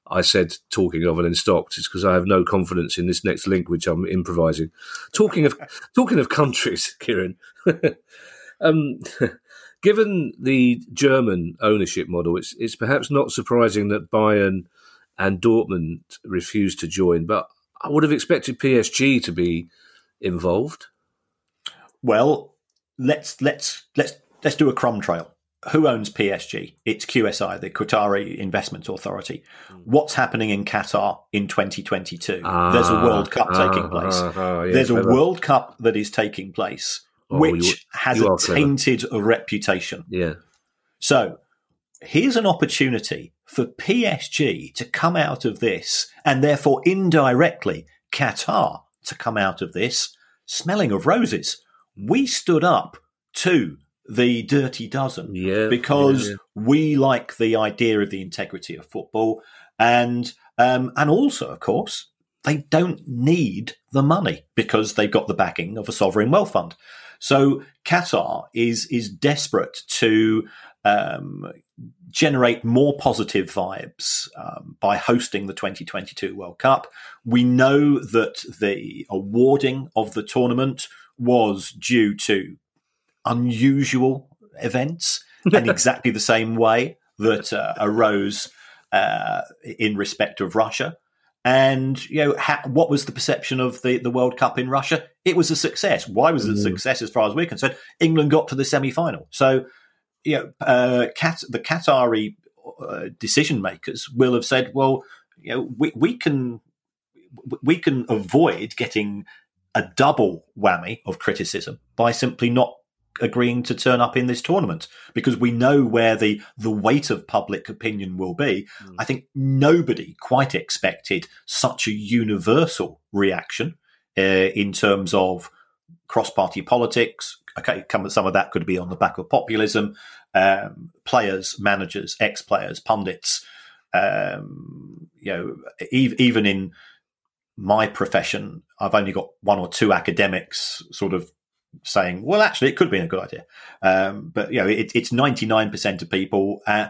I said talking of and then stopped. It's because I have no confidence in this next link, which I'm improvising. Talking of talking of countries, Kieran. um, given the German ownership model, it's it's perhaps not surprising that Bayern and Dortmund refused to join, but I would have expected PSG to be involved. Well, let's let's let's let's do a crumb trail who owns PSG? It's QSI, the Qatari Investment Authority. Hmm. What's happening in Qatar in 2022? Ah, There's a World Cup ah, taking place. Ah, ah, There's a World Cup that is taking place, oh, which you, has you a tainted a reputation. Yeah. So here's an opportunity for PSG to come out of this, and therefore indirectly Qatar to come out of this smelling of roses. We stood up to the Dirty Dozen. Yeah. Because yeah, we like the idea of the integrity of football. And um, and also, of course, they don't need the money because they've got the backing of a sovereign wealth fund. So Qatar is is desperate to um, generate more positive vibes um, by hosting the 2022 World Cup. We know that the awarding of the tournament was due to unusual events in exactly the same way that uh, arose uh, in respect of Russia. And you know, ha- what was the perception of the, the World Cup in Russia? It was a success. Why was it a mm. success as far as we're concerned? England got to the semi final. So, you know, uh, Kat- the Qatari uh, decision makers will have said, well, you know, we, we can we can avoid getting a double whammy of criticism by simply not agreeing to turn up in this tournament because we know where the the weight of public opinion will be. Mm. I think nobody quite expected such a universal reaction uh, in terms of cross party politics. Okay, some of that could be on the back of populism. Um, players, managers, ex players, pundits. Um, you know, even in my profession, I've only got one or two academics sort of saying, well, actually, it could be a good idea. Um, but, you know, it, it's 99% of people. Uh,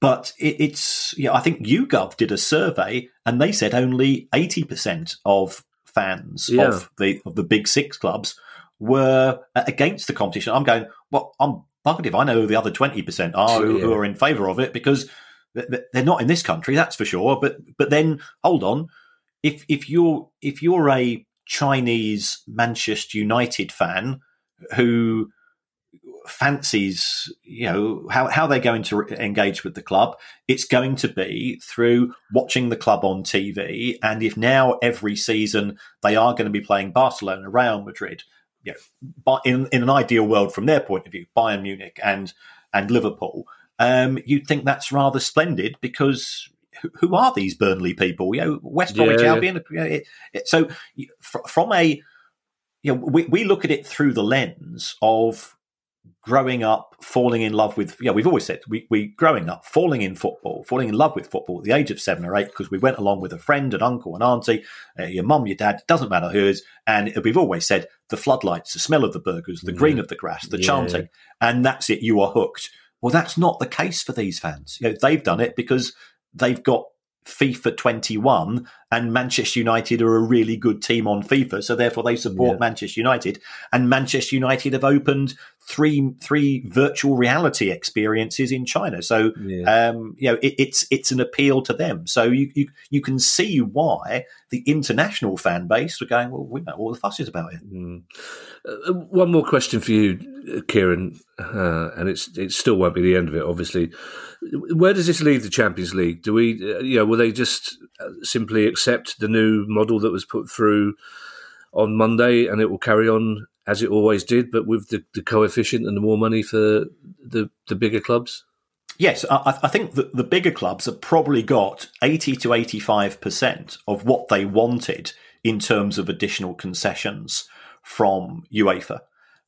but it, it's, you know, I think YouGov did a survey and they said only 80% of fans yeah. of the of the big six clubs were against the competition. I'm going, well, I'm bugged if I know who the other 20% are who, yeah. who are in favour of it because they're not in this country, that's for sure. But but then hold on, if if you're if you're a Chinese Manchester United fan who fancies, you know, how, how they're going to re- engage with the club. It's going to be through watching the club on TV. And if now every season they are going to be playing Barcelona, Real Madrid, you know, in, in an ideal world from their point of view, Bayern Munich and, and Liverpool, um, you'd think that's rather splendid because who are these Burnley people? You know, West Bromwich yeah, Albion. Yeah. So from a, you know, we, we look at it through the lens of growing up, falling in love with. Yeah, we've always said we we growing up, falling in football, falling in love with football at the age of seven or eight because we went along with a friend, an uncle, an auntie, uh, your mum, your dad. Doesn't matter who is, and we've always said the floodlights, the smell of the burgers, the green of the grass, the chanting, and that's it. You are hooked. Well, that's not the case for these fans. You know, they've done it because they've got FIFA 21 and Manchester United are a really good team on FIFA. So therefore they support yeah. Manchester United and Manchester United have opened three, three virtual reality experiences in China. So, yeah. um, you know, it, it's, it's an appeal to them. So you, you, you can see why the international fan base were going, well, we know all the fuss is about it. Mm. Uh, one more question for you, Kieran, uh, and it's, it still won't be the end of it, obviously where does this leave the Champions League? Do we, uh, you know, will they just uh, simply accept the new model that was put through on Monday, and it will carry on as it always did, but with the, the coefficient and the more money for the the bigger clubs? Yes, I, I think that the bigger clubs have probably got eighty to eighty five percent of what they wanted in terms of additional concessions from UEFA.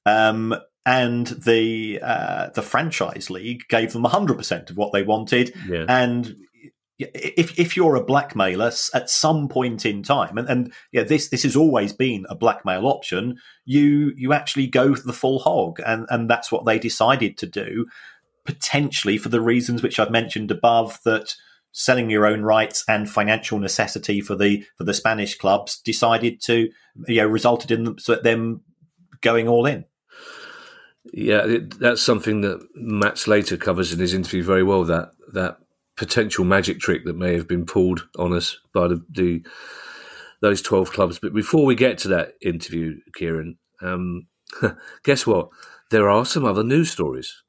Um, and the uh, the franchise league gave them 100% of what they wanted yeah. and if if you're a blackmailer at some point in time and, and yeah this this has always been a blackmail option you you actually go the full hog and and that's what they decided to do potentially for the reasons which I've mentioned above that selling your own rights and financial necessity for the for the Spanish clubs decided to you know resulted in them, them going all in yeah, it, that's something that Matt Slater covers in his interview very well. That that potential magic trick that may have been pulled on us by the, the those twelve clubs. But before we get to that interview, Kieran, um, guess what? There are some other news stories.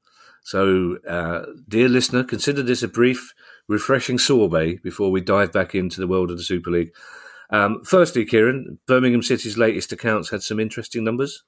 So, uh, dear listener, consider this a brief, refreshing sorbet before we dive back into the world of the Super League. Um, firstly, Kieran, Birmingham City's latest accounts had some interesting numbers.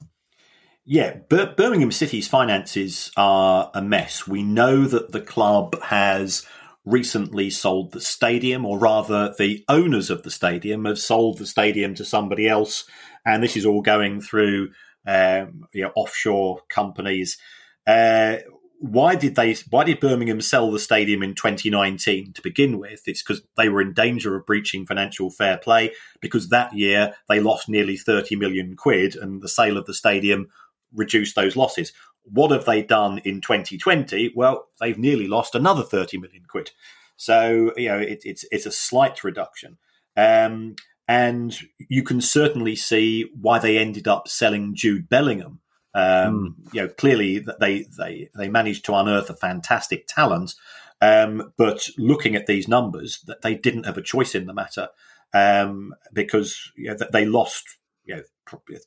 Yeah, Bir- Birmingham City's finances are a mess. We know that the club has recently sold the stadium, or rather, the owners of the stadium have sold the stadium to somebody else, and this is all going through um, you know, offshore companies. Uh, why did they? Why did Birmingham sell the stadium in 2019 to begin with? It's because they were in danger of breaching financial fair play. Because that year they lost nearly 30 million quid, and the sale of the stadium reduced those losses. What have they done in 2020? Well, they've nearly lost another 30 million quid. So, you know, it, it's, it's a slight reduction. Um, and you can certainly see why they ended up selling Jude Bellingham. Um, mm. You know, clearly they, they, they managed to unearth a fantastic talent. Um, but looking at these numbers, that they didn't have a choice in the matter um, because you know, they lost you know,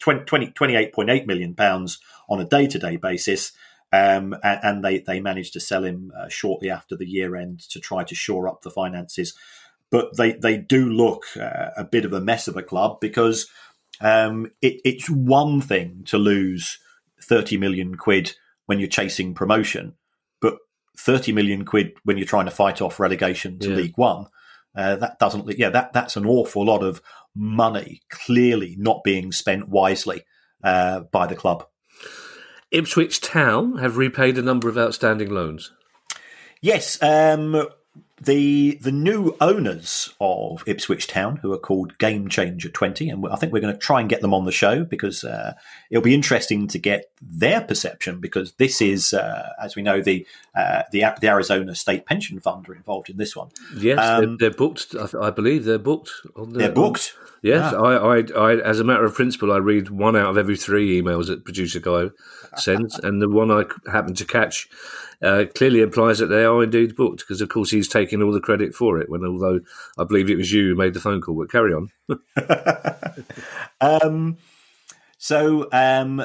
20, 28.8 million pounds on a day to day basis. Um, and, and, they, they managed to sell him uh, shortly after the year end to try to shore up the finances. But they, they do look uh, a bit of a mess of a club because um, it, it's one thing to lose 30 million quid when you're chasing promotion, but 30 million quid when you're trying to fight off relegation to yeah. League One. Uh, that doesn't, yeah, that, that's an awful lot of money clearly not being spent wisely uh, by the club. Ipswich Town have repaid a number of outstanding loans. Yes, um, the the new owners of Ipswich Town, who are called Game Changer Twenty, and I think we're going to try and get them on the show because uh, it'll be interesting to get their perception. Because this is, uh, as we know, the, uh, the the Arizona State Pension Fund are involved in this one. Yes, um, they're, they're, booked. I, I, believe they're booked. On the, they're booked. On, yes, ah. I, I, I, as a matter of principle, I read one out of every three emails that producer guy sends, and the one I happened to catch uh, clearly implies that they are indeed booked because, of course, he's taking all the credit for it. When although I believe it was you who made the phone call, but carry on. um, so um,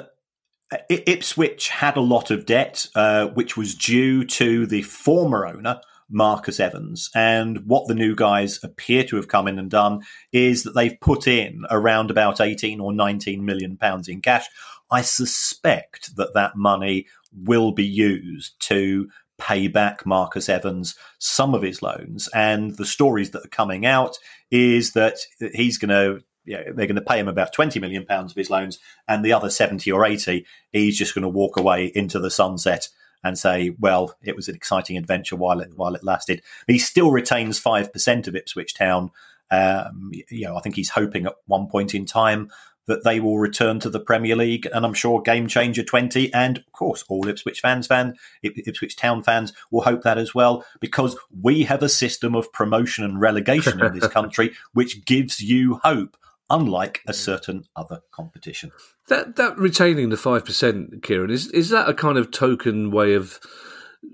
Ipswich had a lot of debt, uh, which was due to the former owner. Marcus Evans. And what the new guys appear to have come in and done is that they've put in around about 18 or 19 million pounds in cash. I suspect that that money will be used to pay back Marcus Evans some of his loans. And the stories that are coming out is that he's going to. They're going to pay him about twenty million pounds of his loans, and the other seventy or eighty, he's just going to walk away into the sunset and say, "Well, it was an exciting adventure while it while it lasted." He still retains five percent of Ipswich Town. Um, you know, I think he's hoping at one point in time that they will return to the Premier League, and I'm sure Game Changer 20 and of course all Ipswich fans, fan Ipswich Town fans will hope that as well because we have a system of promotion and relegation in this country which gives you hope unlike a certain other competition. That that retaining the five percent, Kieran, is is that a kind of token way of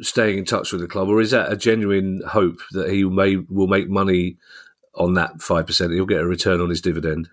staying in touch with the club, or is that a genuine hope that he may will make money on that five percent? He'll get a return on his dividend.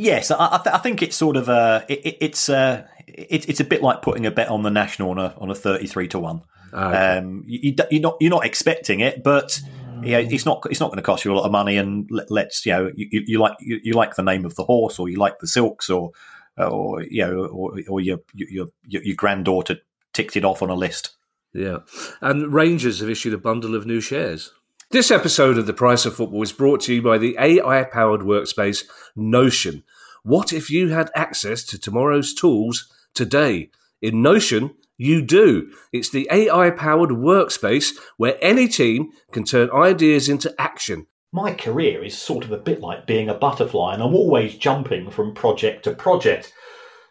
Yes, I, th- I think it's sort of a it, it's a it, it's a bit like putting a bet on the national on a on a thirty three to one. Ah, okay. Um, you, are not you're not expecting it, but yeah, it's not it's not going to cost you a lot of money. And let, us you know you, you like you, like the name of the horse, or you like the silks, or or you know, or, or your, your your granddaughter ticked it off on a list. Yeah, and Rangers have issued a bundle of new shares. This episode of The Price of Football is brought to you by the AI powered workspace Notion. What if you had access to tomorrow's tools today? In Notion, you do. It's the AI powered workspace where any team can turn ideas into action. My career is sort of a bit like being a butterfly, and I'm always jumping from project to project.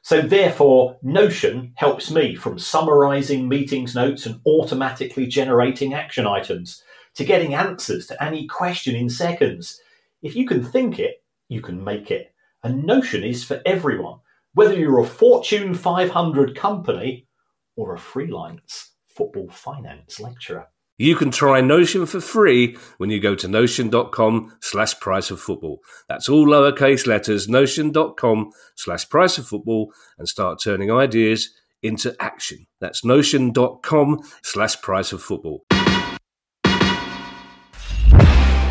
So, therefore, Notion helps me from summarizing meetings notes and automatically generating action items to getting answers to any question in seconds. If you can think it, you can make it. And Notion is for everyone, whether you're a Fortune 500 company or a freelance football finance lecturer. You can try Notion for free when you go to notion.com slash price of football. That's all lowercase letters, notion.com slash price of football, and start turning ideas into action. That's notion.com slash price of football.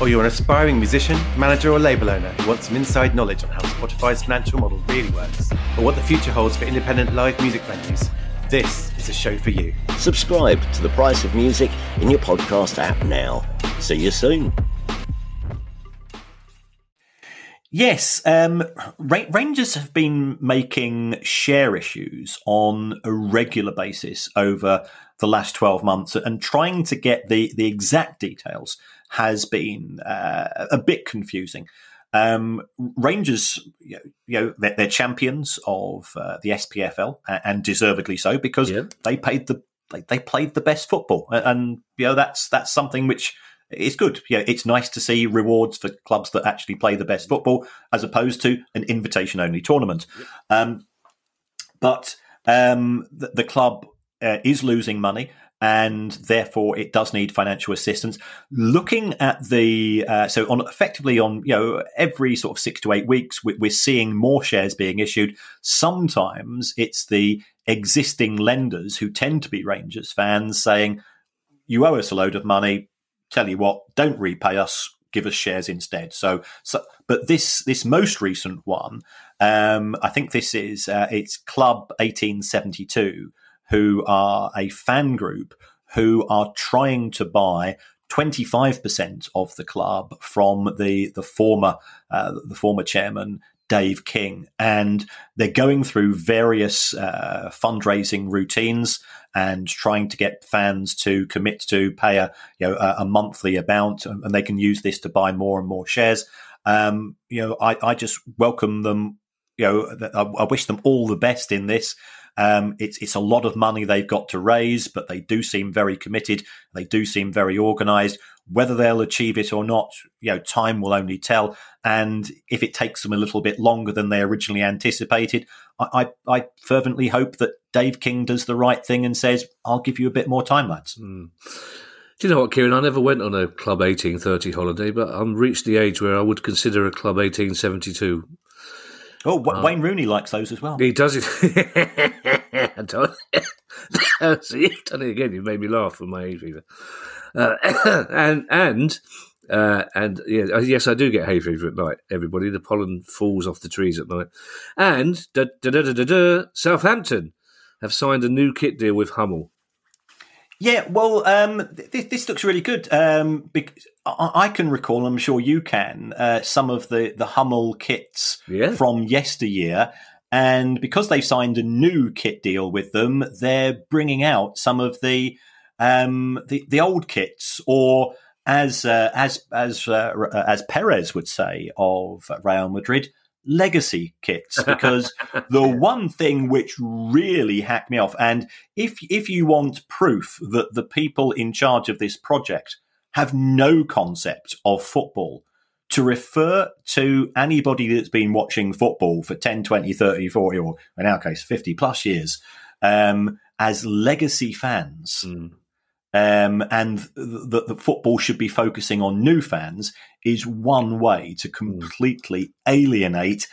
or you're an aspiring musician, manager, or label owner who wants some inside knowledge on how Spotify's financial model really works, or what the future holds for independent live music venues, this is a show for you. Subscribe to The Price of Music in your podcast app now. See you soon. Yes, um, Rangers have been making share issues on a regular basis over the last 12 months and trying to get the, the exact details has been uh, a bit confusing. Um, Rangers, you know, they're, they're champions of uh, the SPFL and deservedly so because yeah. they paid the they, they played the best football, and you know that's that's something which is good. Yeah, it's nice to see rewards for clubs that actually play the best football as opposed to an invitation only tournament. Um, but um, the, the, club uh, is losing money. And therefore, it does need financial assistance. Looking at the uh, so on effectively on you know every sort of six to eight weeks, we're seeing more shares being issued. Sometimes it's the existing lenders who tend to be Rangers fans saying, "You owe us a load of money. tell you what, don't repay us, give us shares instead. So, so but this this most recent one, um, I think this is uh, it's Club eighteen seventy two, who are a fan group who are trying to buy. 25% of the club from the the former uh, the former chairman Dave King, and they're going through various uh, fundraising routines and trying to get fans to commit to pay a you know a, a monthly amount, and they can use this to buy more and more shares. Um, you know, I, I just welcome them. You know, I, I wish them all the best in this. Um, it's it's a lot of money they've got to raise, but they do seem very committed. They do seem very organised. Whether they'll achieve it or not, you know, time will only tell. And if it takes them a little bit longer than they originally anticipated, I, I, I fervently hope that Dave King does the right thing and says, "I'll give you a bit more time, lads." Mm. Do you know what, Kieran? I never went on a Club 1830 holiday, but I'm reached the age where I would consider a Club 1872 Oh, uh, Wayne Rooney likes those as well. He does it. See, done it again. You made me laugh with my hay fever. Uh, and and uh, and yeah, uh, yes, I do get hay fever at night. Everybody, the pollen falls off the trees at night. And da, da, da, da, da, Southampton have signed a new kit deal with Hummel. Yeah, well, um, th- this looks really good. Um, I-, I can recall, I'm sure you can, uh, some of the, the Hummel kits Yeah. from yesteryear. And because they've signed a new kit deal with them, they're bringing out some of the um, the, the old kits, or as uh, as as uh, as Perez would say of Real Madrid, legacy kits. Because the one thing which really hacked me off, and if if you want proof that the people in charge of this project have no concept of football, to refer to anybody that's been watching football for 10, 20, 30, 40, or in our case, 50 plus years, um, as legacy fans. Um, and that the football should be focusing on new fans is one way to completely alienate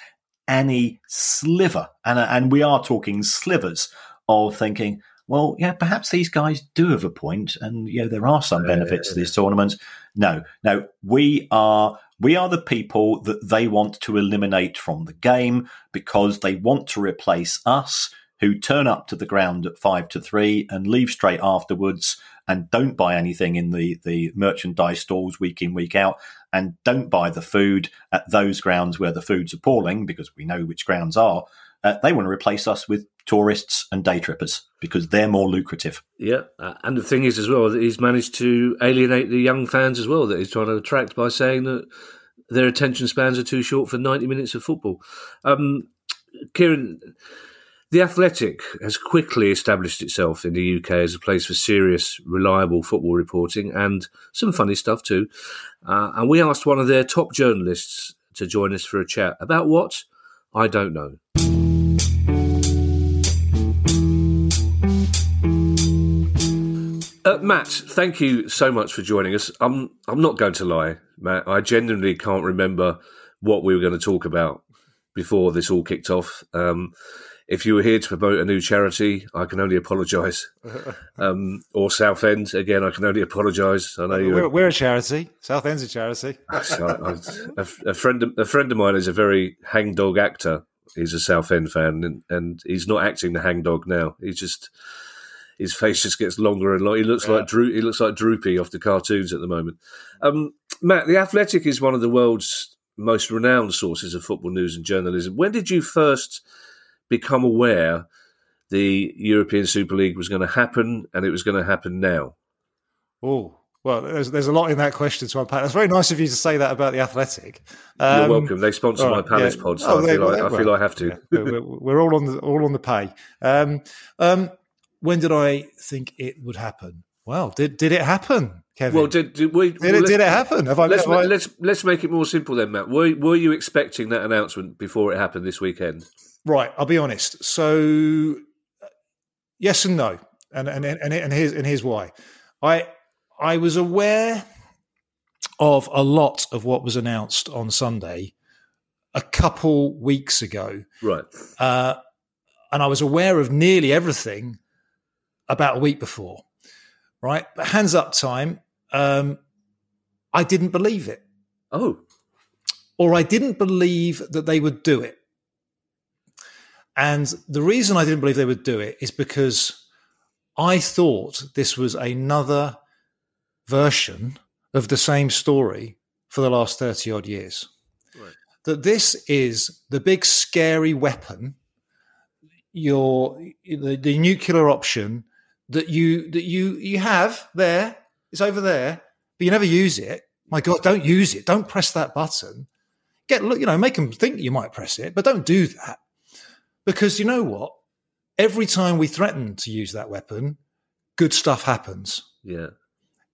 any sliver, and and we are talking slivers of thinking. Well, yeah, perhaps these guys do have a point, and you know there are some benefits to this tournament. No, no, we are we are the people that they want to eliminate from the game because they want to replace us, who turn up to the ground at five to three and leave straight afterwards, and don't buy anything in the the merchandise stalls week in week out, and don't buy the food at those grounds where the food's appalling because we know which grounds are. Uh, they want to replace us with tourists and day trippers because they're more lucrative. Yeah, uh, and the thing is as well that he's managed to alienate the young fans as well that he's trying to attract by saying that their attention spans are too short for 90 minutes of football. Um, Kieran, the Athletic has quickly established itself in the UK as a place for serious, reliable football reporting and some funny stuff too. Uh, and we asked one of their top journalists to join us for a chat about what? I don't know. Uh, Matt, thank you so much for joining us. I'm I'm not going to lie, Matt. I genuinely can't remember what we were going to talk about before this all kicked off. Um, if you were here to promote a new charity, I can only apologise. Um, or Southend, again, I can only apologise. I know. We're, we're a charity. Southend's a charity. So I- a, a friend, of, a friend of mine is a very hangdog actor. He's a Southend fan, and, and he's not acting the hangdog now. He's just his face just gets longer and longer. He looks like Dro- he looks like Droopy off the cartoons at the moment. Um, Matt, the Athletic is one of the world's most renowned sources of football news and journalism. When did you first become aware the European Super League was going to happen, and it was going to happen now? Oh, well, there's, there's a lot in that question to unpack. That's very nice of you to say that about the Athletic. You're Um, welcome. They sponsor all my Palace yeah. pod, so Oh, I, feel like, I feel I have to. yeah, we're, we're all on the all on the pay. Um, um, when did I think it would happen? Well, did did it happen, Kevin? Well, did, did we? did, it, did it happen? Have I, Let's have I- let's let's make it more simple then, Matt. Were were you expecting that announcement before it happened this weekend? Right, I'll be honest. So, yes and no, and and and, and here's and here's why. I I was aware of a lot of what was announced on Sunday a couple weeks ago, Right. uh, and I was aware of nearly everything about a week before. Right, but hands up time. Um, I didn't believe it Oh, or I didn't believe that they would do it. And the reason I didn't believe they would do it is because I thought this was another version of the same story for the last 30 odd years. Right. That this is the big scary weapon, your the, the nuclear option that you that you you have there, it's over there, but you never use it. My God, don't use it. Don't press that button. Get look, you know, make them think you might press it, but don't do that. Because you know what? Every time we threaten to use that weapon, good stuff happens. yeah.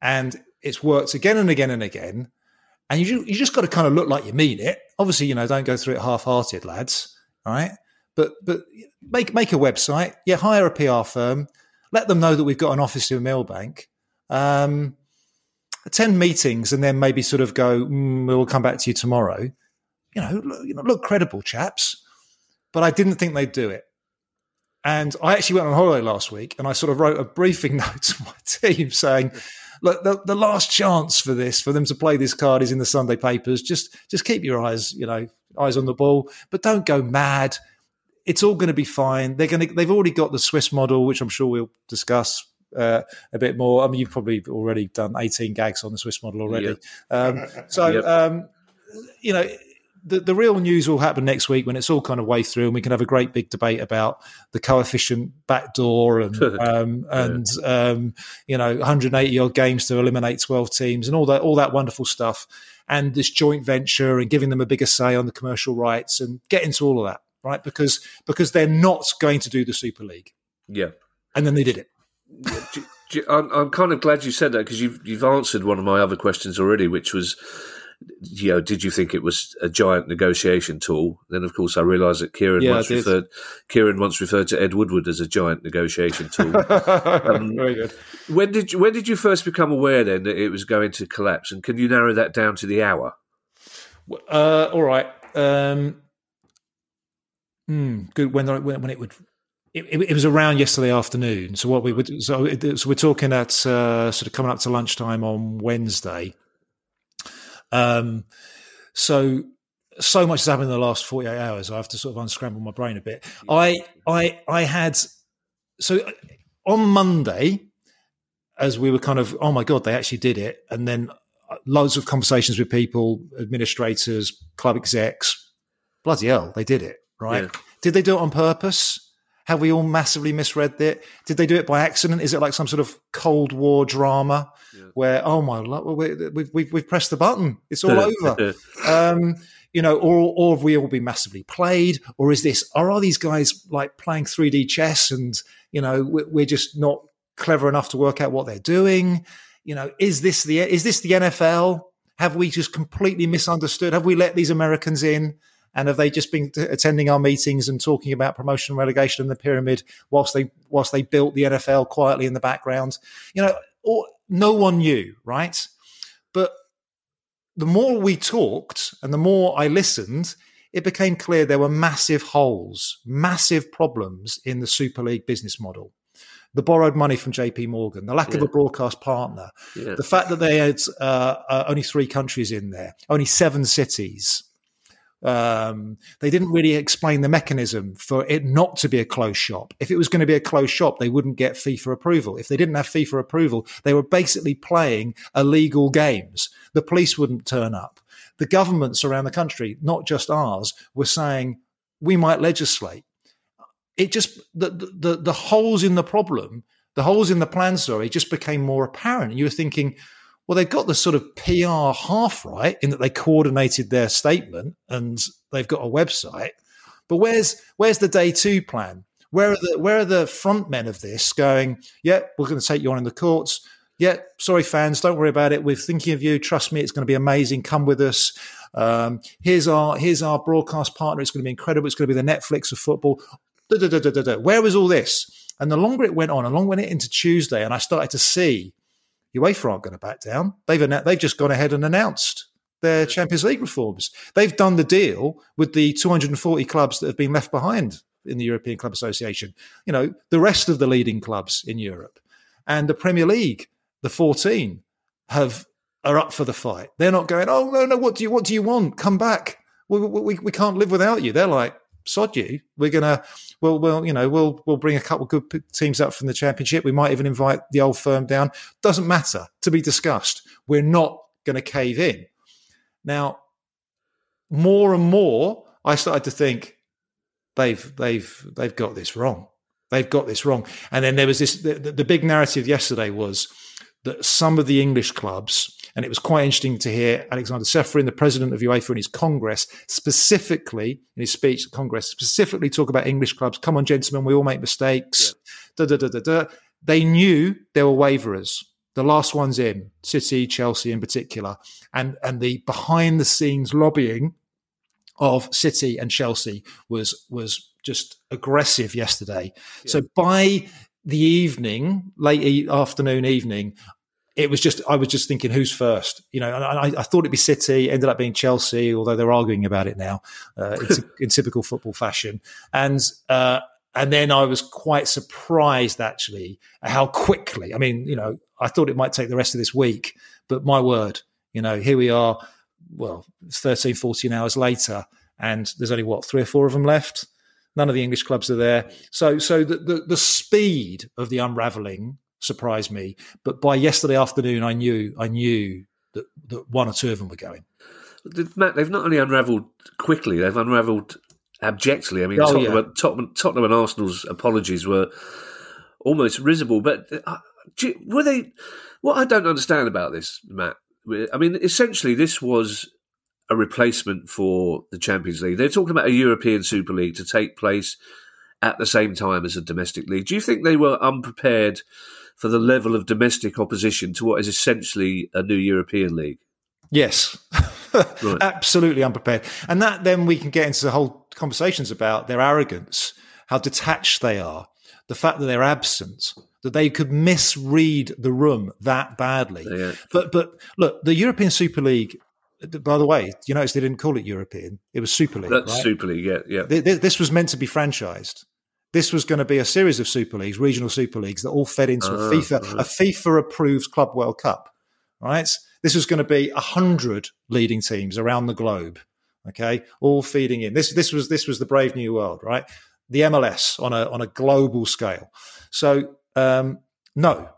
And it's worked again and again and again. And you, you just got to kind of look like you mean it. Obviously, you know, don't go through it half-hearted, lads. All right, but but make make a website. Yeah, hire a PR firm. Let them know that we've got an office in Millbank. Um, attend meetings and then maybe sort of go. Mm, we'll come back to you tomorrow. You know, look, you know, look credible, chaps. But I didn't think they'd do it. And I actually went on holiday last week and I sort of wrote a briefing note to my team saying, look, the, the last chance for this, for them to play this card is in the Sunday papers. Just, just keep your eyes, you know, eyes on the ball, but don't go mad. It's all going to be fine. They're going to, they've already got the Swiss model, which I'm sure we'll discuss uh, a bit more. I mean, you've probably already done 18 gags on the Swiss model already. Um, so, Yep. um, you know, the, the real news will happen next week when it's all kind of way through, and we can have a great big debate about the coefficient backdoor and um, and um, you know 180 odd games to eliminate 12 teams and all that all that wonderful stuff, and this joint venture and giving them a bigger say on the commercial rights and get into all of that, right? Because because they're not going to do the Super League, Yeah. and then they did it. Do- do- I'm, I'm kind of glad you said that because you've you've answered one of my other questions already, which was, you know, did you think it was a giant negotiation tool? Then, of course, I realised that Kieran Yeah, once referred Kieran once referred to Ed Woodward as a giant negotiation tool. Very good. when did you, when did you first become aware then that it was going to collapse? And can you narrow that down to the hour? Uh, all right. Um, hmm, good. When when it would. It, it, it was around yesterday afternoon. So what we would so, it, so we're talking at uh, sort of coming up to lunchtime on Wednesday. Um, so so much has happened in the last forty eight hours. I have to sort of unscramble my brain a bit. I I I had so on Monday, as we were kind of oh my god, they actually did it, and then loads of conversations with people, administrators, club execs. Bloody hell, they did it, right? Yeah. Did they do it on purpose? Have we all massively misread it? Did they do it by accident? Is it like some sort of Cold War drama where, oh my, lo- we- we've, we've, we've pressed the button, it's all over? um, you know, or, or have we all been massively played? Or is this, or are these guys like playing 3D chess and, you know, we're, we're just not clever enough to work out what they're doing? You know, is this the, is this the NFL? Have we just completely misunderstood? Have we let these Americans in? And have they just been t- attending our meetings and talking about promotion, and relegation, and the pyramid whilst they whilst they built the NFL quietly in the background? You know, or, no one knew, right? But the more we talked and the more I listened, it became clear there were massive holes, massive problems in the Super League business model. The borrowed money from JP Morgan, the lack of a broadcast partner, Yeah. the fact that they had uh, uh, only three countries in there, only seven cities. Um, they didn't really explain the mechanism for it not to be a closed shop. If it was going to be a closed shop, they wouldn't get FIFA approval. If they didn't have FIFA approval, they were basically playing illegal games. The police wouldn't turn up. The governments around the country, not just ours, were saying we might legislate. It just the the the holes in the problem, the holes in the plan, sorry, just became more apparent. You were thinking, well, they've got the sort of PR half right in that they coordinated their statement and they've got a website. But where's where's the day two plan? Where are the where are the front men of this going? Yeah, we're going to take you on in the courts. Yeah, sorry, fans, don't worry about it. We're thinking of you. Trust me, it's going to be amazing. Come with us. Um, here's our here's our broadcast partner. It's going to be incredible. It's going to be the Netflix of football. Da, da, da. Where was all this? And the longer it went on, and long went it into Tuesday, and I started to see UEFA aren't going to back down. They've annou- they've just gone ahead and announced their Champions League reforms. They've done the deal with the 240 clubs that have been left behind in the European Club Association. You know, the rest of the leading clubs in Europe and the Premier League, the 14 have are up for the fight. They're not going, oh no no, what do you what do you want? Come back. We, we, we can't live without you. They're like. Sod you! We're gonna, well, well, you know, we'll we'll bring a couple of good teams up from the championship. We might even invite the old firm down. Doesn't matter to be discussed. We're not going to cave in. Now, more and more, I started to think they've they've they've got this wrong. They've got this wrong. And then there was this. The, the, the big narrative yesterday was that some of the English clubs, and it was quite interesting to hear Alexander Ceferin, the president of UEFA, in his Congress, specifically in his speech at Congress, specifically talk about English clubs. Come on, gentlemen, we all make mistakes. Da, da, da, da, da. They knew there were waverers. The last ones in, City, Chelsea in particular, and and the behind the scenes lobbying of City and Chelsea was was just aggressive yesterday. So by the evening, late e- afternoon, evening, it was just I was just thinking who's first, you know. And I, I thought it'd be City, ended up being Chelsea, although they're arguing about it now uh, in, in typical football fashion. And uh, and then I was quite surprised actually how quickly. I mean, you know, I thought it might take the rest of this week, but my word, you know, here we are. Well, 13, 14 hours later, and there's only what three or four of them left. None of the English clubs are there. So, so the, the, the speed of the unraveling surprised me. But by yesterday afternoon, I knew I knew that, that one or two of them were going. Matt, they've not only unravelled quickly, they've unravelled abjectly. I mean, Oh, Tottenham, yeah. Tottenham, Tottenham and Arsenal's apologies were almost risible. But uh, were they? What I don't understand about this, Matt. I mean, essentially, this was a replacement for the Champions League. They're talking about a European Super League to take place at the same time as a domestic league. Do you think they were unprepared for the level of domestic opposition to what is essentially a new European league? Yes, absolutely unprepared. And that then we can get into the whole conversations about their arrogance, how detached they are, the fact that they're absent, that they could misread the room that badly. Yeah. But but look, the European Super League. By the way, you notice they didn't call it European; it was Super League. That's right? Super League, yeah, yeah. Th- th- This was meant to be franchised. This was going to be a series of super leagues, regional super leagues that all fed into a Ah, FIFA, right. a FIFA approved Club World Cup. Right? This was going to be a hundred leading teams around the globe. Okay, all feeding in. This this was this was the brave new world, right? The MLS on a on a global scale. So um, no,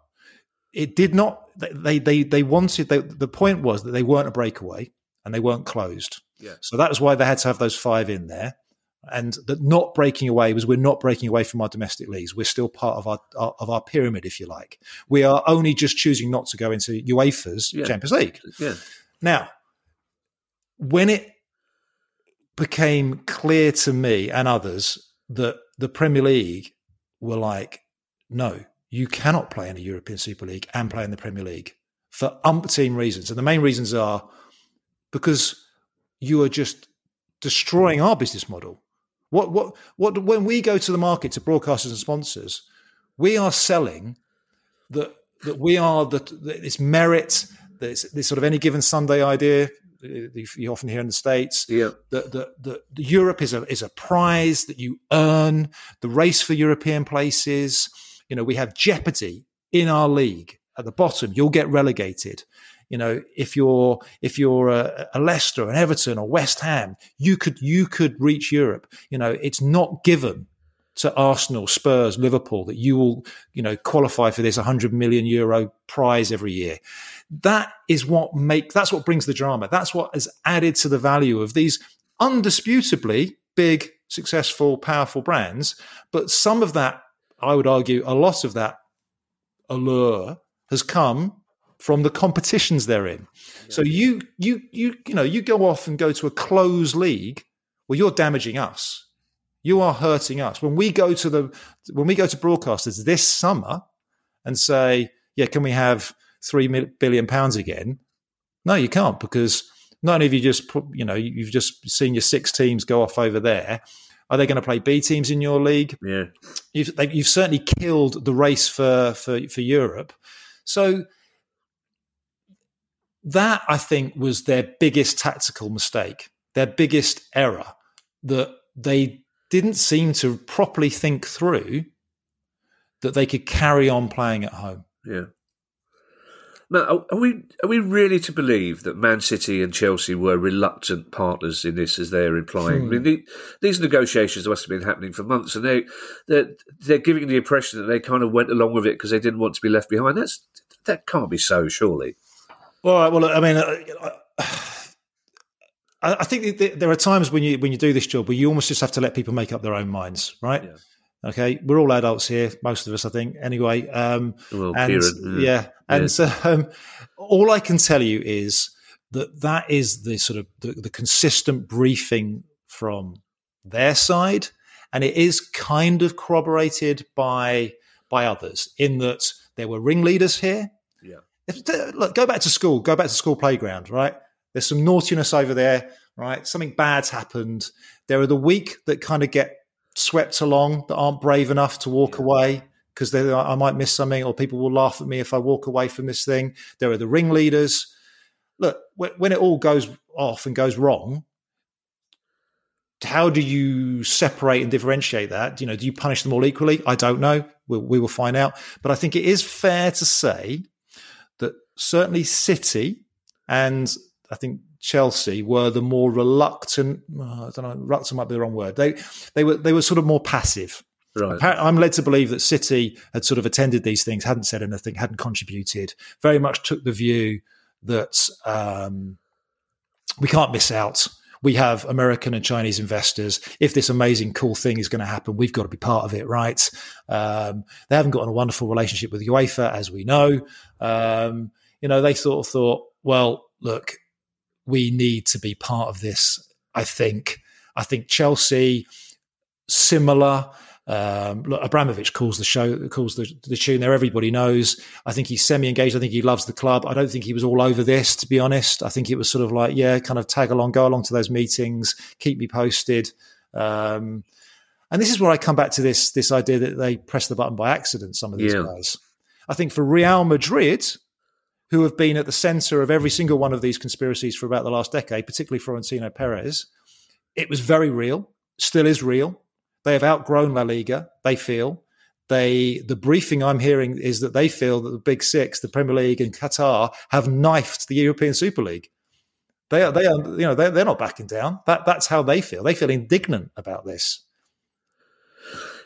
it did not. They they they wanted. They, the point was that they weren't a breakaway and they weren't closed. Yeah. So that was why they had to have those five in there. And that not breaking away was we're not breaking away from our domestic leagues. We're still part of our, our of our pyramid, if you like. We are only just choosing not to go into UEFA's Yeah. Champions League. Yeah. Now, when it became clear to me and others that the Premier League were like, no, you cannot play in the European Super League and play in the Premier League for umpteen reasons. And the main reasons are because you are just destroying our business model. What, what, what, when we go to the market to broadcasters and sponsors, we are selling that, that we are the, that it's merit, that it's this sort of any given Sunday idea you you often hear in the States Yeah. that, that, that Europe is a is a prize that you earn. The race for European places. You know, we have jeopardy in our league at the bottom. You'll get relegated. You know, if you're if you're a, a Leicester, an Everton, or West Ham, you could you could reach Europe. You know, it's not given to Arsenal, Spurs, Liverpool that you will you know qualify for this 100 million euro prize every year. That is what make that's what brings the drama. That's what has added to the value of these undisputably big, successful, powerful brands. But some of that, I would argue, a lot of that allure has come from the competitions they're in. So you you you you know you go off and go to a closed league, well, you're damaging us. You are hurting us. When we go to the when we go to broadcasters this summer and say, yeah, can we have three billion pounds again? No, you can't because not only have you just put, you know you've just seen your six teams go off over there. Are they going to play B teams in your league? Yeah. You've, they, you've certainly killed the race for, for, for Europe. So that I think was their biggest tactical mistake, their biggest error that they didn't seem to properly think through that they could carry on playing at home. Yeah. Now, are- are we are we really to believe that Man City and Chelsea were reluctant partners in this, as they're implying? I mean, hmm. the, these negotiations must have been happening for months, and they they're, they're giving the impression that they kind of went along with it because they didn't want to be left behind. That's that can't be so, surely. All right. Well, I mean, uh, I, I think there are times when you when you do this job where you almost just have to let people make up their own minds, right? Yeah. Okay, we're all adults here, most of us, I think. Anyway, um, Well, and Kieran, yeah, and Yeah. so um, all I can tell you is that that is the sort of the, the consistent briefing from their side, and it is kind of corroborated by by others in that there were ringleaders here. If, look, go back to school, go back to school playground, right? There's some naughtiness over there, right? Something bad's happened. There are the weak that kind of get swept along that aren't brave enough to walk away because I might miss something or people will laugh at me if I walk away from this thing. There are the ringleaders. Look, when it all goes off and goes wrong, how do you separate and differentiate that? You know, do you punish them all equally? I don't know. We'll, we will find out. But I think it is fair to say certainly City and I think Chelsea were the more reluctant. oh, I don't know. Reluctant might be the wrong word. They they were they were sort of more passive. Right. I'm led to believe that City had sort of attended these things, hadn't said anything, hadn't contributed, very much took the view that um, we can't miss out. We have American and Chinese investors. If this amazing, cool thing is going to happen, we've got to be part of it, right? Um, they haven't got a wonderful relationship with UEFA, as we know. Um, you know, they sort of thought, well, look, we need to be part of this. I think. I think Chelsea, similar. Um, look, Abramovich calls the show, calls the, the tune there. Everybody knows. I think he's semi-engaged. I think he loves the club. I don't think he was all over this, to be honest. I think it was sort of like, yeah, kind of tag along, go along to those meetings, keep me posted. Um, and this is where I come back to this this idea that they press the button by accident. Some of these Yeah. guys. I think for Real Madrid, who have been at the centre of every single one of these conspiracies for about the last decade, particularly Florentino Perez, it was very real. Still is real. They have outgrown La Liga. They feel they. The briefing I'm hearing is that they feel that the Big Six, the Premier League and Qatar, have knifed the European Super League. They are. They are. You know. They're, they're not backing down. That that's how they feel. They feel indignant about this.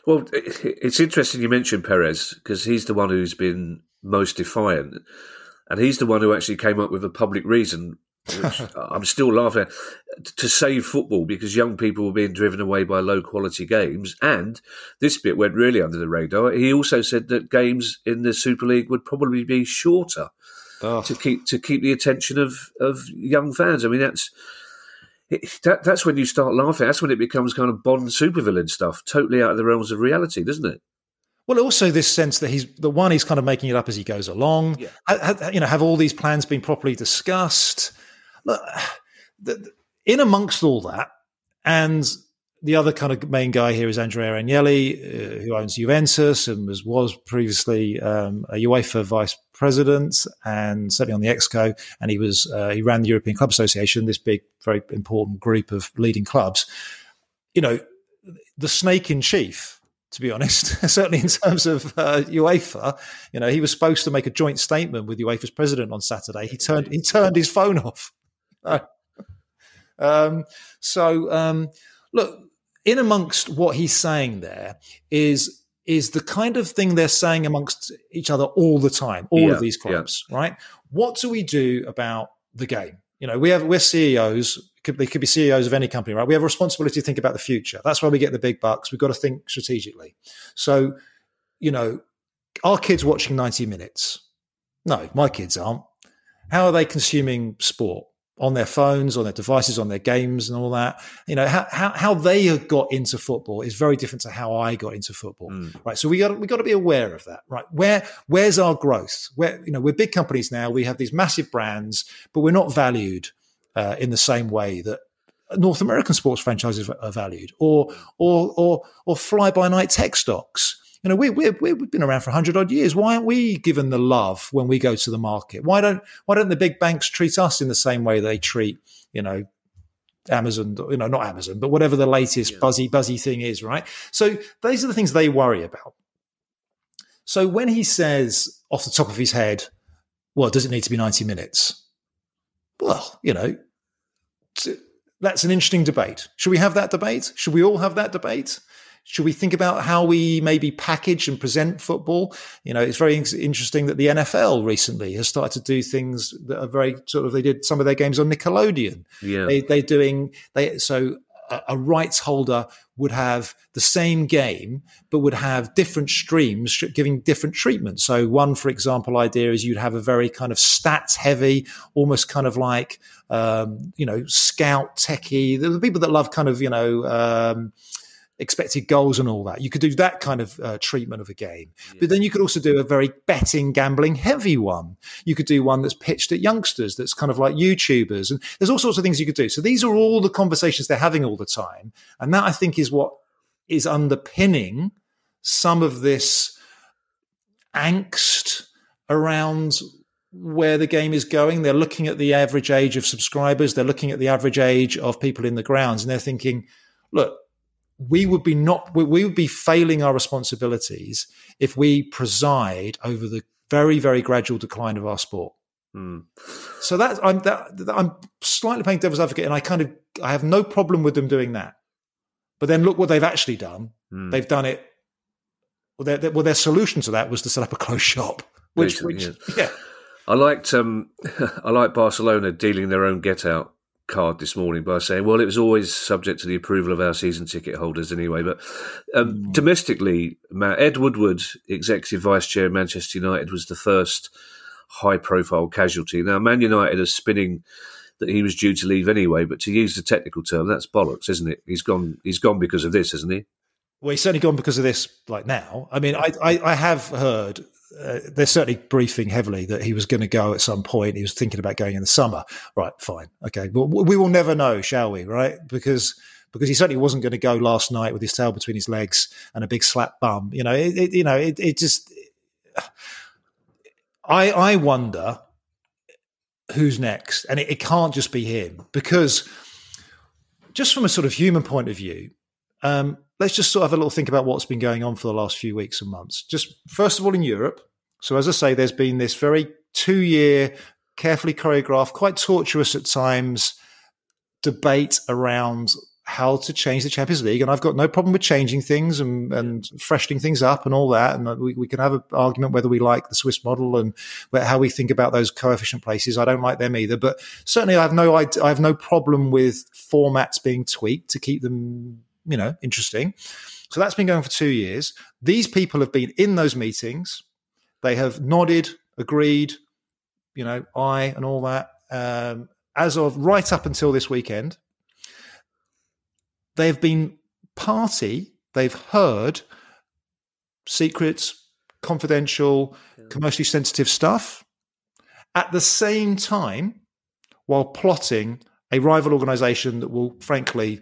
Well, it's interesting you mentioned Perez because he's the one who's been most defiant, and he's the one who actually came up with a public reason. Which I'm still laughing at, to save football because young people were being driven away by low quality games. And this bit went really under the radar. He also said that games in the Super League would probably be shorter to keep to keep the attention of, of young fans. I mean, that's it, that, that's when you start laughing. That's when it becomes kind of Bond supervillain stuff, totally out of the realms of reality, doesn't it? Well, also this sense that he's the one he's kind of making it up as he goes along. Yeah. Ha- ha- you know, have all these plans been properly discussed? Look, the, the- in amongst all that, and the other kind of main guy here is Andrea Agnelli, uh, who owns Juventus and was was previously um, a UEFA vice president and certainly on the Exco, and he was uh, he ran the European Club Association, this big, very important group of leading clubs. You know, the snake in chief to be honest. Certainly in terms of uh, UEFA, you know, he was supposed to make a joint statement with UEFA's president on Saturday. He turned he turned his phone off. um, so um, look, in amongst what he's saying there is is the kind of thing they're saying amongst each other all the time, all Yeah, of these yeah. clubs, right? What do we do about the game? You know, we have we're CEOs. Could, they could be CEOs of any company, right? We have a responsibility to think about the future. That's why we get the big bucks. We've got to think strategically. So, you know, are kids watching 90 minutes? No, my kids aren't. How are they consuming sport? On their phones, on their devices, on their games, and all that. You know, how, how, how they got into football is very different to how I got into football. Right. So we got we got to be aware of that. Right. Where where's our growth? Where you know, we're big companies now, we have these massive brands, but we're not valued uh, in the same way that North American sports franchises are valued, or or or or fly by night tech stocks. You know, we, we, we've been around for hundred odd years. Why aren't we given the love when we go to the market? Why don't why don't the big banks treat us in the same way they treat you know Amazon? You know, not Amazon, but whatever the latest buzzy buzzy thing is, right? So these are the things they worry about. So when he says off the top of his head, well, does it need to be ninety minutes? Well, you know, that's an interesting debate. Should we have that debate? Should we all have that debate? Should we think about how we maybe package and present football? You know, it's very interesting that the NFL recently has started to do things that are very sort of. They did some of their games on Nickelodeon. Yeah. They, they're doing they so a, a rights holder would have the same game, but would have different streams giving different treatment. So one, for example, idea is you'd have a very kind of stats heavy, almost kind of like um, you know scout techie. The, the people that love kind of you know. Um, expected goals and all that. You could do that kind of uh, treatment of a game. But then you could also do a very betting, gambling heavy one. You could do one that's pitched at youngsters, that's kind of like YouTubers. And there's all sorts of things you could do. So these are all the conversations they're having all the time. And that I think is what is underpinning some of this angst around where the game is going. They're looking at the average age of subscribers. They're looking at the average age of people in the grounds and they're thinking, look, we would be not we, would be failing our responsibilities if we preside over the very very gradual decline of our sport. Hmm. So that I'm that, I'm slightly playing devil's advocate, and I kind of I have no problem with them doing that. But then look what they've actually done. Hmm. They've done it Well, their, their, well, their solution to that was to set up a closed shop, which, which yeah. yeah. I liked um, I like Barcelona dealing their own get out card this morning by saying, well, it was always subject to the approval of our season ticket holders anyway. But um, mm. domestically, Matt, Ed Woodward, executive vice chair of Manchester United, was the first high profile casualty. Now, Man United are spinning that he was due to leave anyway, but to use the technical term, that's bollocks, isn't it? He's gone. He's gone because of this, hasn't he? Well, he's certainly gone because of this. Like now, I mean, I I, I have heard uh, they're certainly briefing heavily that he was going to go at some point. He was thinking about going in the summer. Right, fine, okay, but we will never know, shall we? Right, because because he certainly wasn't going to go last night with his tail between his legs and a big slap bum. You know, it, it you know, it, it just. I I wonder who's next, and it, it can't just be him because just from a sort of human point of view, um, let's just sort of have a little think about what's been going on for the last few weeks and months. Just first of all, in Europe. So, as I say, there's been this very two year, carefully choreographed, quite tortuous at times debate around how to change the Champions League. And I've got no problem with changing things and, and freshening things up and all that. And we, we can have an argument whether we like the Swiss model and how we think about those coefficient places. I don't like them either. But certainly I have no, I have no problem with formats being tweaked to keep them you know, interesting. So that's been going for two years. These people have been in those meetings. They have nodded, agreed, you know, I and all that. Um, as of right up until this weekend, they've been party. They've heard secrets, confidential, commercially sensitive stuff at the same time while plotting a rival organization that will, frankly,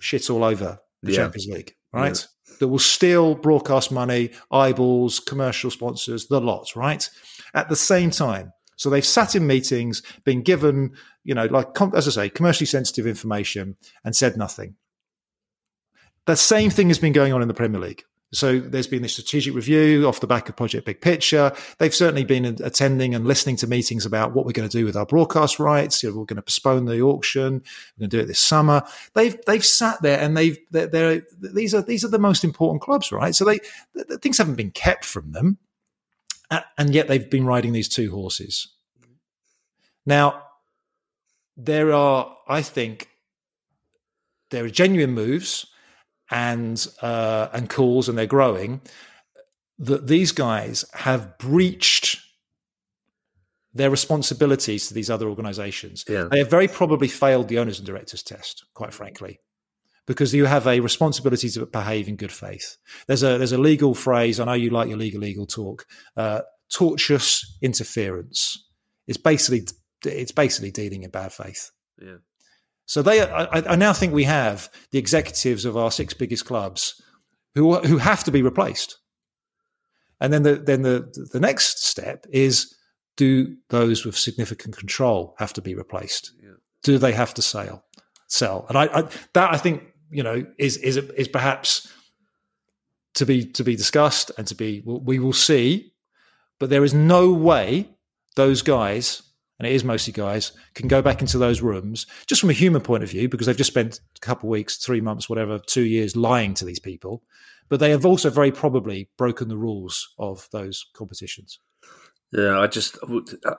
shit all over the yeah. Champions League, right? Yeah. That will steal broadcast money, eyeballs, commercial sponsors, the lot, right? At the same time. So they've sat in meetings, been given, you know, like, as I say, commercially sensitive information and said nothing. The same thing has been going on in the Premier League. So there's been this strategic review off the back of Project Big Picture. They've certainly been attending and listening to meetings about what we're going to do with our broadcast rights. You know, we're going to postpone the auction. We're going to do it this summer. They've they've sat there and they've they're, they're these are these are the most important clubs, right? So they things haven't been kept from them, and yet they've been riding these two horses. Now, there are, I think, there are genuine moves and uh, and calls, and they're growing. That these guys have breached their responsibilities to these other organizations. Yeah. They have very probably failed the owners and directors test, quite frankly, because you have a responsibility to behave in good faith. There's a there's a legal phrase. I know you like your legal legal talk. Uh, tortious interference. It's basically it's basically dealing in bad faith. Yeah. So they, I, I, now think we have the executives of our six biggest clubs who who have to be replaced. And then the then the the next step is do those with significant control have to be replaced? Yeah. Do they have to sell? Sell? And I, I that I think you know is is is perhaps to be to be discussed and to be we will see, but there is no way those guys and it is mostly guys, can go back into those rooms just from a human point of view because they've just spent a couple of weeks, three months, whatever, two years lying to these people. But they have also very probably broken the rules of those competitions. Yeah, I just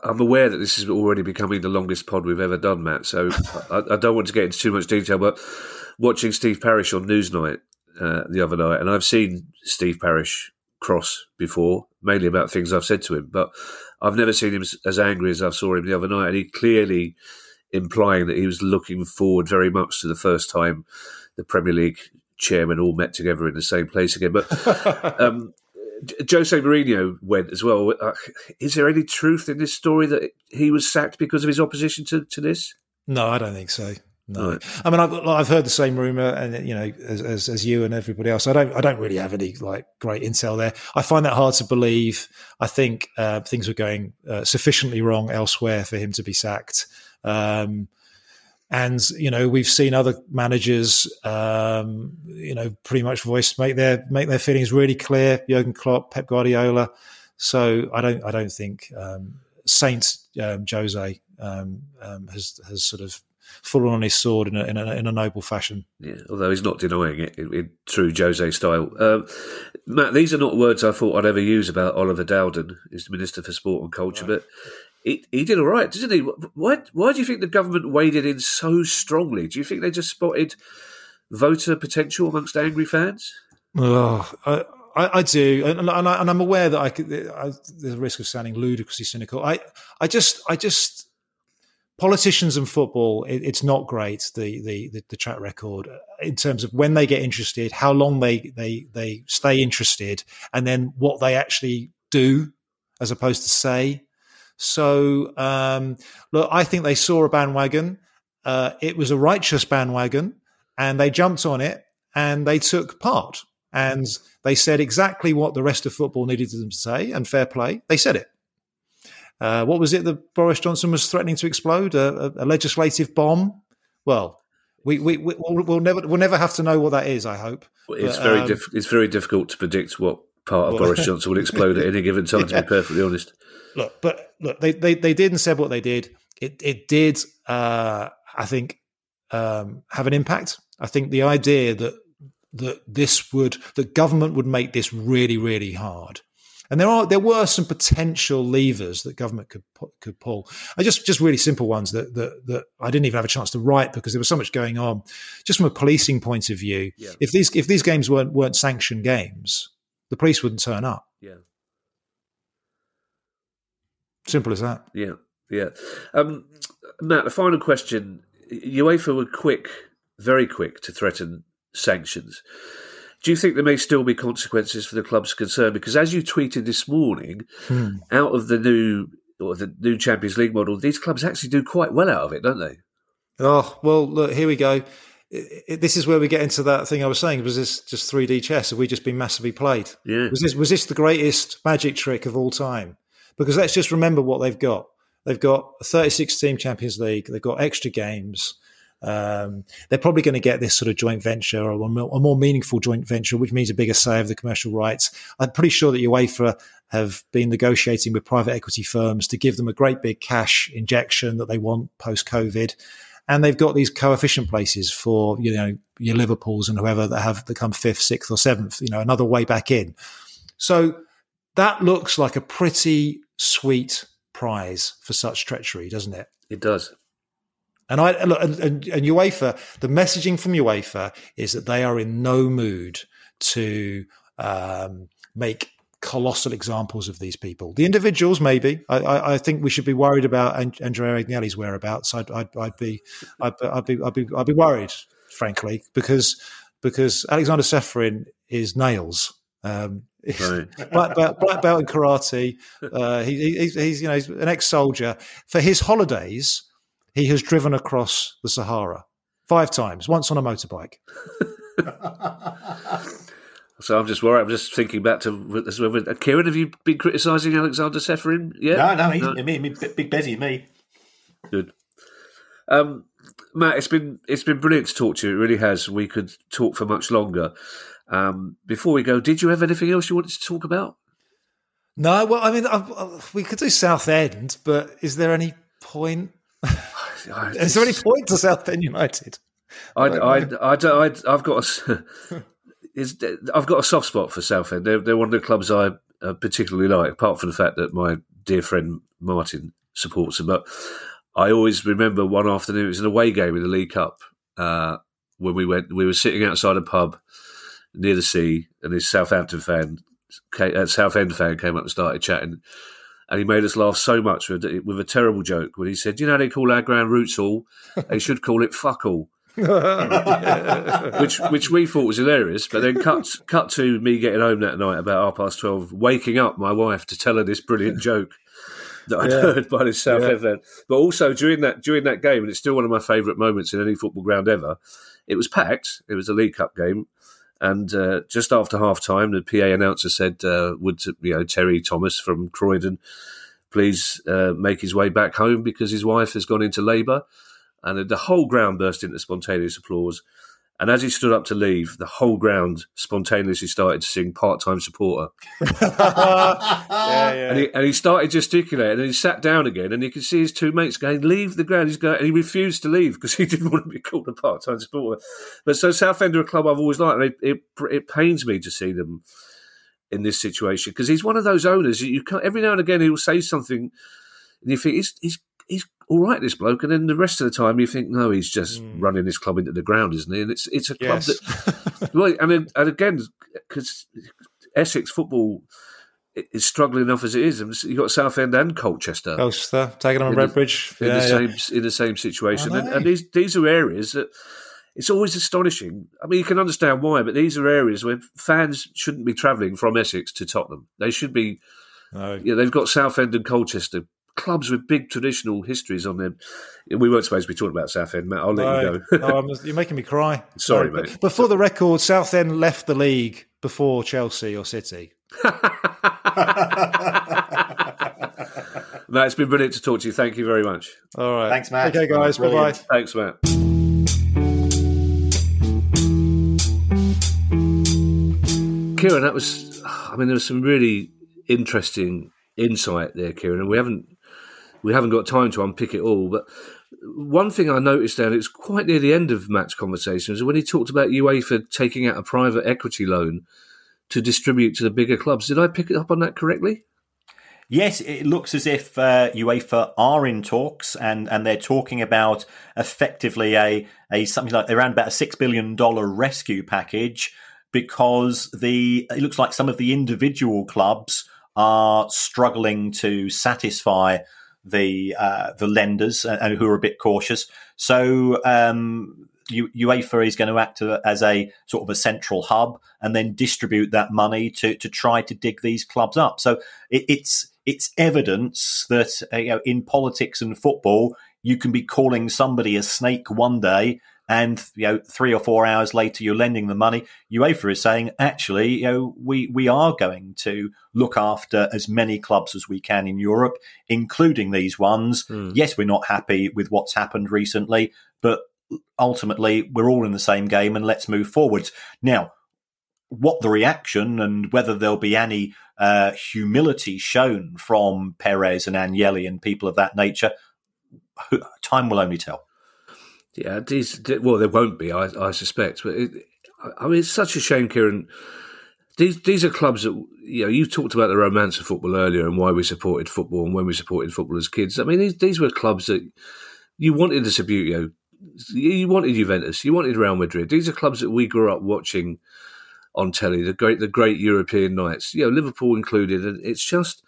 I'm aware that this is already becoming the longest pod we've ever done, Matt. So I, I, don't want to get into too much detail, but watching Steve Parish on Newsnight uh, the other night, and I've seen Steve Parish cross before, mainly about things I've said to him, but I've never seen him as angry as I saw him the other night, and he clearly implying that he was looking forward very much to the first time the Premier League chairman all met together in the same place again. But um, Jose Mourinho went as well. Uh, is there any truth in this story that he was sacked because of his opposition to, to this? No, I don't think so. No, right. I mean I've, I've heard the same rumor, and you know, as, as, as you and everybody else, I don't I don't really have any like great intel there. I find that hard to believe. I think uh, things were going uh, sufficiently wrong elsewhere for him to be sacked. Um, and you know, we've seen other managers, um, you know, pretty much voice make their make their feelings really clear. Jurgen Klopp, Pep Guardiola. So I don't I don't think um, Saint um, Jose um, um, has has sort of fallen on his sword in a, in a, in a noble fashion. Yeah, although he's not denying it in, in true Jose style. Um, Matt, these are not words I thought I'd ever use about Oliver Dowden, who's the Minister for Sport and Culture, right. but he, he did all right, didn't he? Why, why do you think the government waded in so strongly? Do you think they just spotted voter potential amongst angry fans? Oh, I, I, I do, and, and, I, am aware that I could. I, there's a risk of sounding ludicrously cynical. I, I just, I just, politicians and football. It, it's not great the, the, the track record in terms of when they get interested, how long they they they stay interested, and then what they actually do as opposed to say. So, um, look, I think they saw a bandwagon. Uh, it was a righteous bandwagon, and they jumped on it and they took part and they said exactly what the rest of football needed them to say, and fair play, they said it. Uh, what was it that Boris Johnson was threatening to explode? A, a, a legislative bomb? Well, we, we, we will we'll never we'll never have to know what that is. I hope. It's but, very um, diff- it's very difficult to predict what part of well, Boris Johnson will explode at any given time. Yeah. To be perfectly honest, look, but look, they, they they did and said what they did. It it did, uh, I think, um, have an impact. I think the idea that that this would that government would make this really really hard and there are there were some potential levers that government could could pull. I just just really simple ones that that that I didn't even have a chance to write because there was so much going on. Just from a policing point of view, yeah. if these if these games weren't weren't sanctioned games, the police wouldn't turn up. Yeah. Simple as that. Yeah, yeah. Um, Matt, the final question: UEFA were quick, very quick, to threaten sanctions. Do you think there may still be consequences for the clubs concerned? Because as you tweeted this morning, hmm. out of the new or the new Champions League model, these clubs actually do quite well out of it, don't they? Oh well, look here we go. It, it, this is where we get into that thing I was saying. Was this just 3D chess? Have we just been massively played? Yeah. Was this was this the greatest magic trick of all time? Because let's just remember what they've got. They've got a 36 team Champions League. They've got extra games. Um, they're probably going to get this sort of joint venture or a more, meaningful joint venture, which means a bigger say of the commercial rights. I'm pretty sure that UEFA have been negotiating with private equity firms to give them a great big cash injection that they want post COVID. And they've got these coefficient places for, you know, your Liverpools and whoever that have become fifth, sixth, or seventh, you know, another way back in. So that looks like a pretty sweet prize for such treachery, doesn't it? It does. And I and, and, and UEFA, the messaging from UEFA is that they are in no mood to um, make colossal examples of these people. The individuals, maybe. I, I, I think we should be worried about Andrea Agnelli's whereabouts. I'd, I'd, I'd, be, I'd, I'd, be, I'd be, I'd be worried, frankly, because because Alexander Ceferin is nails. Um, right. black, belt, black belt in karate. Uh, he, he, he's you know he's an ex-soldier. For his holidays, he has driven across the Sahara five times, once on a motorbike. so I'm just worried. I'm just thinking back to Kieran. Have you been criticising Alexander Ceferin yet? No, no, he's, no. Me, me, big busy me. Good. Um, Matt, it's been it's been brilliant to talk to you. It really has. We could talk for much longer. Um, before we go, did you have anything else you wanted to talk about? No, well, I mean, I, I, we could do Southend, but is there any point? Is there any point to Southend United? I, I, I, I, I've got a, is I've got a soft spot for Southend. They're, they're one of the clubs I uh, particularly like, apart from the fact that my dear friend Martin supports them. But I always remember one afternoon, it was an away game in the League Cup uh, when we went, we were sitting outside a pub near the sea, and this Southampton fan, uh, Southend fan came up and started chatting and he made us laugh so much with, with a terrible joke when he said, "You know they call our ground Roots Hall, they should call it Fuck All." which which we thought was hilarious, but then cut cut to me getting home that night about half past twelve, waking up my wife to tell her this brilliant joke that I'd yeah. heard by this South yeah. But also during that during that game, and it's still one of my favourite moments in any football ground ever. It was packed. It was a League Cup game, and uh, just after half time, the PA announcer said, uh, "Would you know Terry Thomas from Croydon please uh, make his way back home because his wife has gone into labour?" And the whole ground burst into spontaneous applause. And as he stood up to leave, the whole ground spontaneously started to sing part-time supporter. yeah, yeah. And, he, and he started gesticulating, and he sat down again, and you could see his two mates going, "Leave the ground." He's going, and he refused to leave because he didn't want to be called a part-time supporter. But so Southend are a club I've always liked, and it, it, it pains me to see them in this situation because he's one of those owners you can't. Every now and again, he'll say something, and you think he's he's he's all right, this bloke, and then the rest of the time you think, no, he's just mm. running his club into the ground, isn't he? And it's it's a club yes. that, well, and and again, because Essex football is struggling enough as it is. You've got Southend and Colchester. Colchester taking on Redbridge in, yeah, the, yeah. same in the same situation, and, and, these these are areas that it's always astonishing. I mean, you can understand why, but these are areas where fans shouldn't be travelling from Essex to Tottenham. They should be. No. Yeah, they've got Southend and Colchester clubs with big traditional histories on them. We weren't supposed to be talking about Southend, Matt. I'll let no, you go. no, you're making me cry. Sorry, no, mate. But for the record, Southend left the league before Chelsea or City. Matt, it's been brilliant to talk to you. Thank you very much. All right. Thanks, Matt. Okay, guys. Bye bye. Thanks, Matt. Kieran, that was, I mean, there was some really interesting insight there, Kieran, and we haven't we haven't got time to unpick it all. But one thing I noticed there, and it's quite near the end of Matt's conversation, was when he talked about UEFA taking out a private equity loan to distribute to the bigger clubs. Did I pick it up on that correctly? Yes, it looks as if uh, UEFA are in talks, and, and they're talking about effectively a a something like around about a six billion dollar rescue package because the it looks like some of the individual clubs are struggling to satisfy the uh, the lenders and, who are a bit cautious. So um, UEFA is going to act as a sort of a central hub and then distribute that money to to try to dig these clubs up. So it, it's it's evidence that uh, you know, in politics and football, you can be calling somebody a snake one day and you know three or four hours later you're lending the money. UEFA is saying actually you know we we are going to look after as many clubs as we can in Europe including these ones. Mm. yes we're not happy with what's happened recently but ultimately we're all in the same game and let's move forwards. Now what the reaction and whether there'll be any uh, humility shown from Perez and Agnelli and people of that nature time will only tell yeah, these well, there won't be, I, I suspect. But it, I mean, it's such a shame, Kieran. These these are clubs that you know. You talked about the romance of football earlier and why we supported football and when we supported football as kids. I mean, these these were clubs that you wanted. You know, you wanted Juventus, you wanted Real Madrid. These are clubs that we grew up watching on telly. The great the great European nights. You know, Liverpool included, and it's just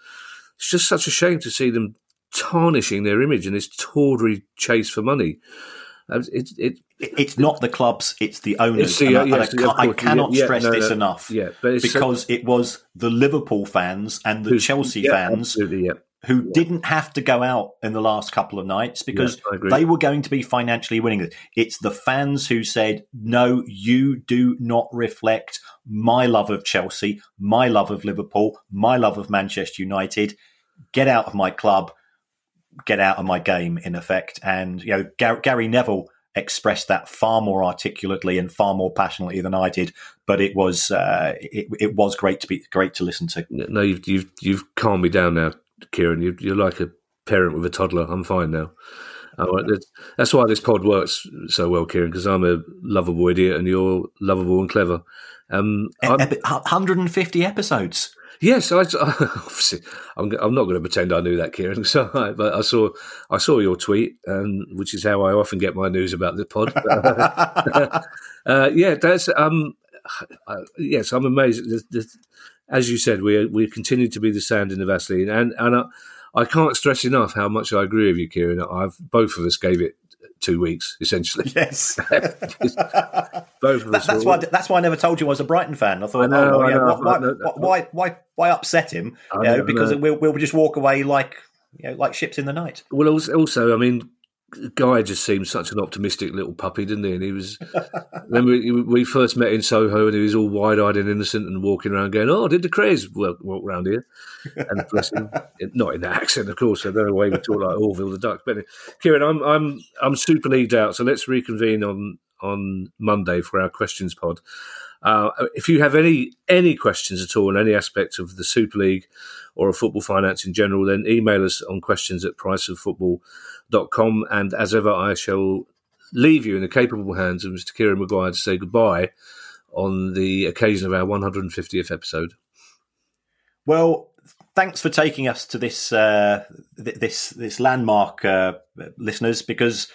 it's just such a shame to see them tarnishing their image in this tawdry chase for money. It, it, it's not the clubs; it's the owners. It's the, uh, yes, I, I, cannot yeah, stress no, this no, enough. Yeah, but because so, it was the Liverpool fans and the Chelsea yeah, fans yeah. who didn't have to go out in the last couple of nights because they were going to be financially winning. It's the fans who said, "No, you do not reflect my love of Chelsea, my love of Liverpool, my love of Manchester United. Get out of my club." Get out of my game in effect. And you know, Gar- Gary Neville expressed that far more articulately and far more passionately than I did. But it was uh, it, it was great to be great to listen to. No, you've you've, you've calmed me down now, Kieran. You, you're like a parent with a toddler. I'm fine now. that's why this pod works so well, Kieran, because I'm a lovable idiot and you're lovable and clever. Um, 150 episodes. Yes, I, obviously, I'm, I'm not going to pretend I knew that, Kieran. So, but I saw I saw your tweet, um, which is how I often get my news about the pod. uh, yeah, that's um, uh, yes, I'm amazed. The, the, as you said, we we continue to be the sand in the Vaseline, and and I, I can't stress enough how much I agree with you, Kieran. I've both of us gave it two weeks, essentially. Yes, both of us. That, that's why. That's why I never told you I was a Brighton fan. I thought, I know, oh, yeah, know, why, know, why, why, why, upset him? You know, because we'll, we'll just walk away like you know, like ships in the night. Well, also, I mean, Guy just seemed such an optimistic little puppy, didn't he? And he was. then we, we first met in Soho, and he was all wide-eyed and innocent, and walking around going, "Oh, did the Krays walk, walk around here?" And bless him, not in that accent, of course. I don't know why we talk like Orville the Duck. But Kieran, I'm I'm I'm super leagued out, so let's reconvene on on Monday for our questions pod. Uh, if you have any any questions at all on any aspect of the Super League or of football finance in general, then email us on questions at priceoffootball.com. And as ever, I shall leave you in the capable hands of Mr. Kieran Maguire to say goodbye on the occasion of our 150th episode. Well, thanks for taking us to this uh, th- this this landmark, uh, listeners, because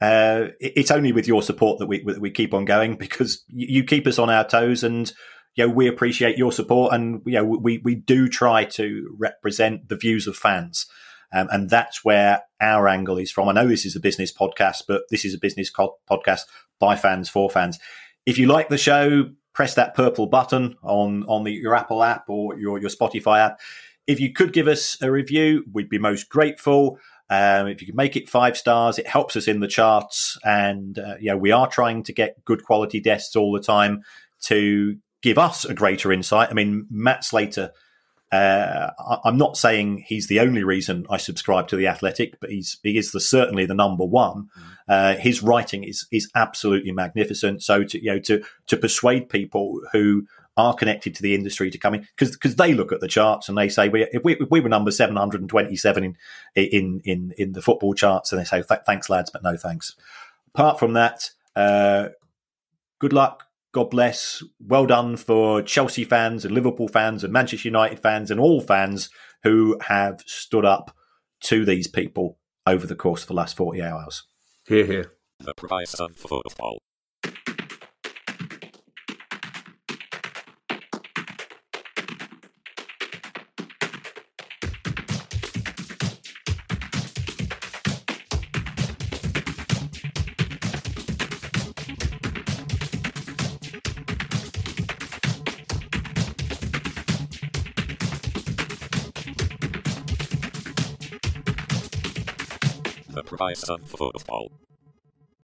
uh, it's only with your support that we we keep on going because you keep us on our toes and. You know, we appreciate your support, and you know, we we do try to represent the views of fans, um, and that's where our angle is from. I know this is a business podcast, but this is a business co- podcast by fans for fans. If you like the show, press that purple button on on the, your Apple app or your your Spotify app. If you could give us a review, we'd be most grateful. Um, if you could make it five stars, it helps us in the charts. And uh, yeah, we are trying to get good quality guests all the time to give us a greater insight. I mean, Matt Slater uh, I, am not saying he's the only reason I subscribe to the Athletic, but he's he is the, certainly the number one. Mm. Uh, his writing is is absolutely magnificent. So to you know to to persuade people who are connected to the industry to come in because because they look at the charts and they say we, if, we, if we were number 727 in in in in the football charts and they say thanks lads but no thanks. Apart from that, uh, good luck God bless. Well done for Chelsea fans and Liverpool fans and Manchester United fans and all fans who have stood up to these people over the course of the last 40 hours. Here, here. The price of football. Price of football.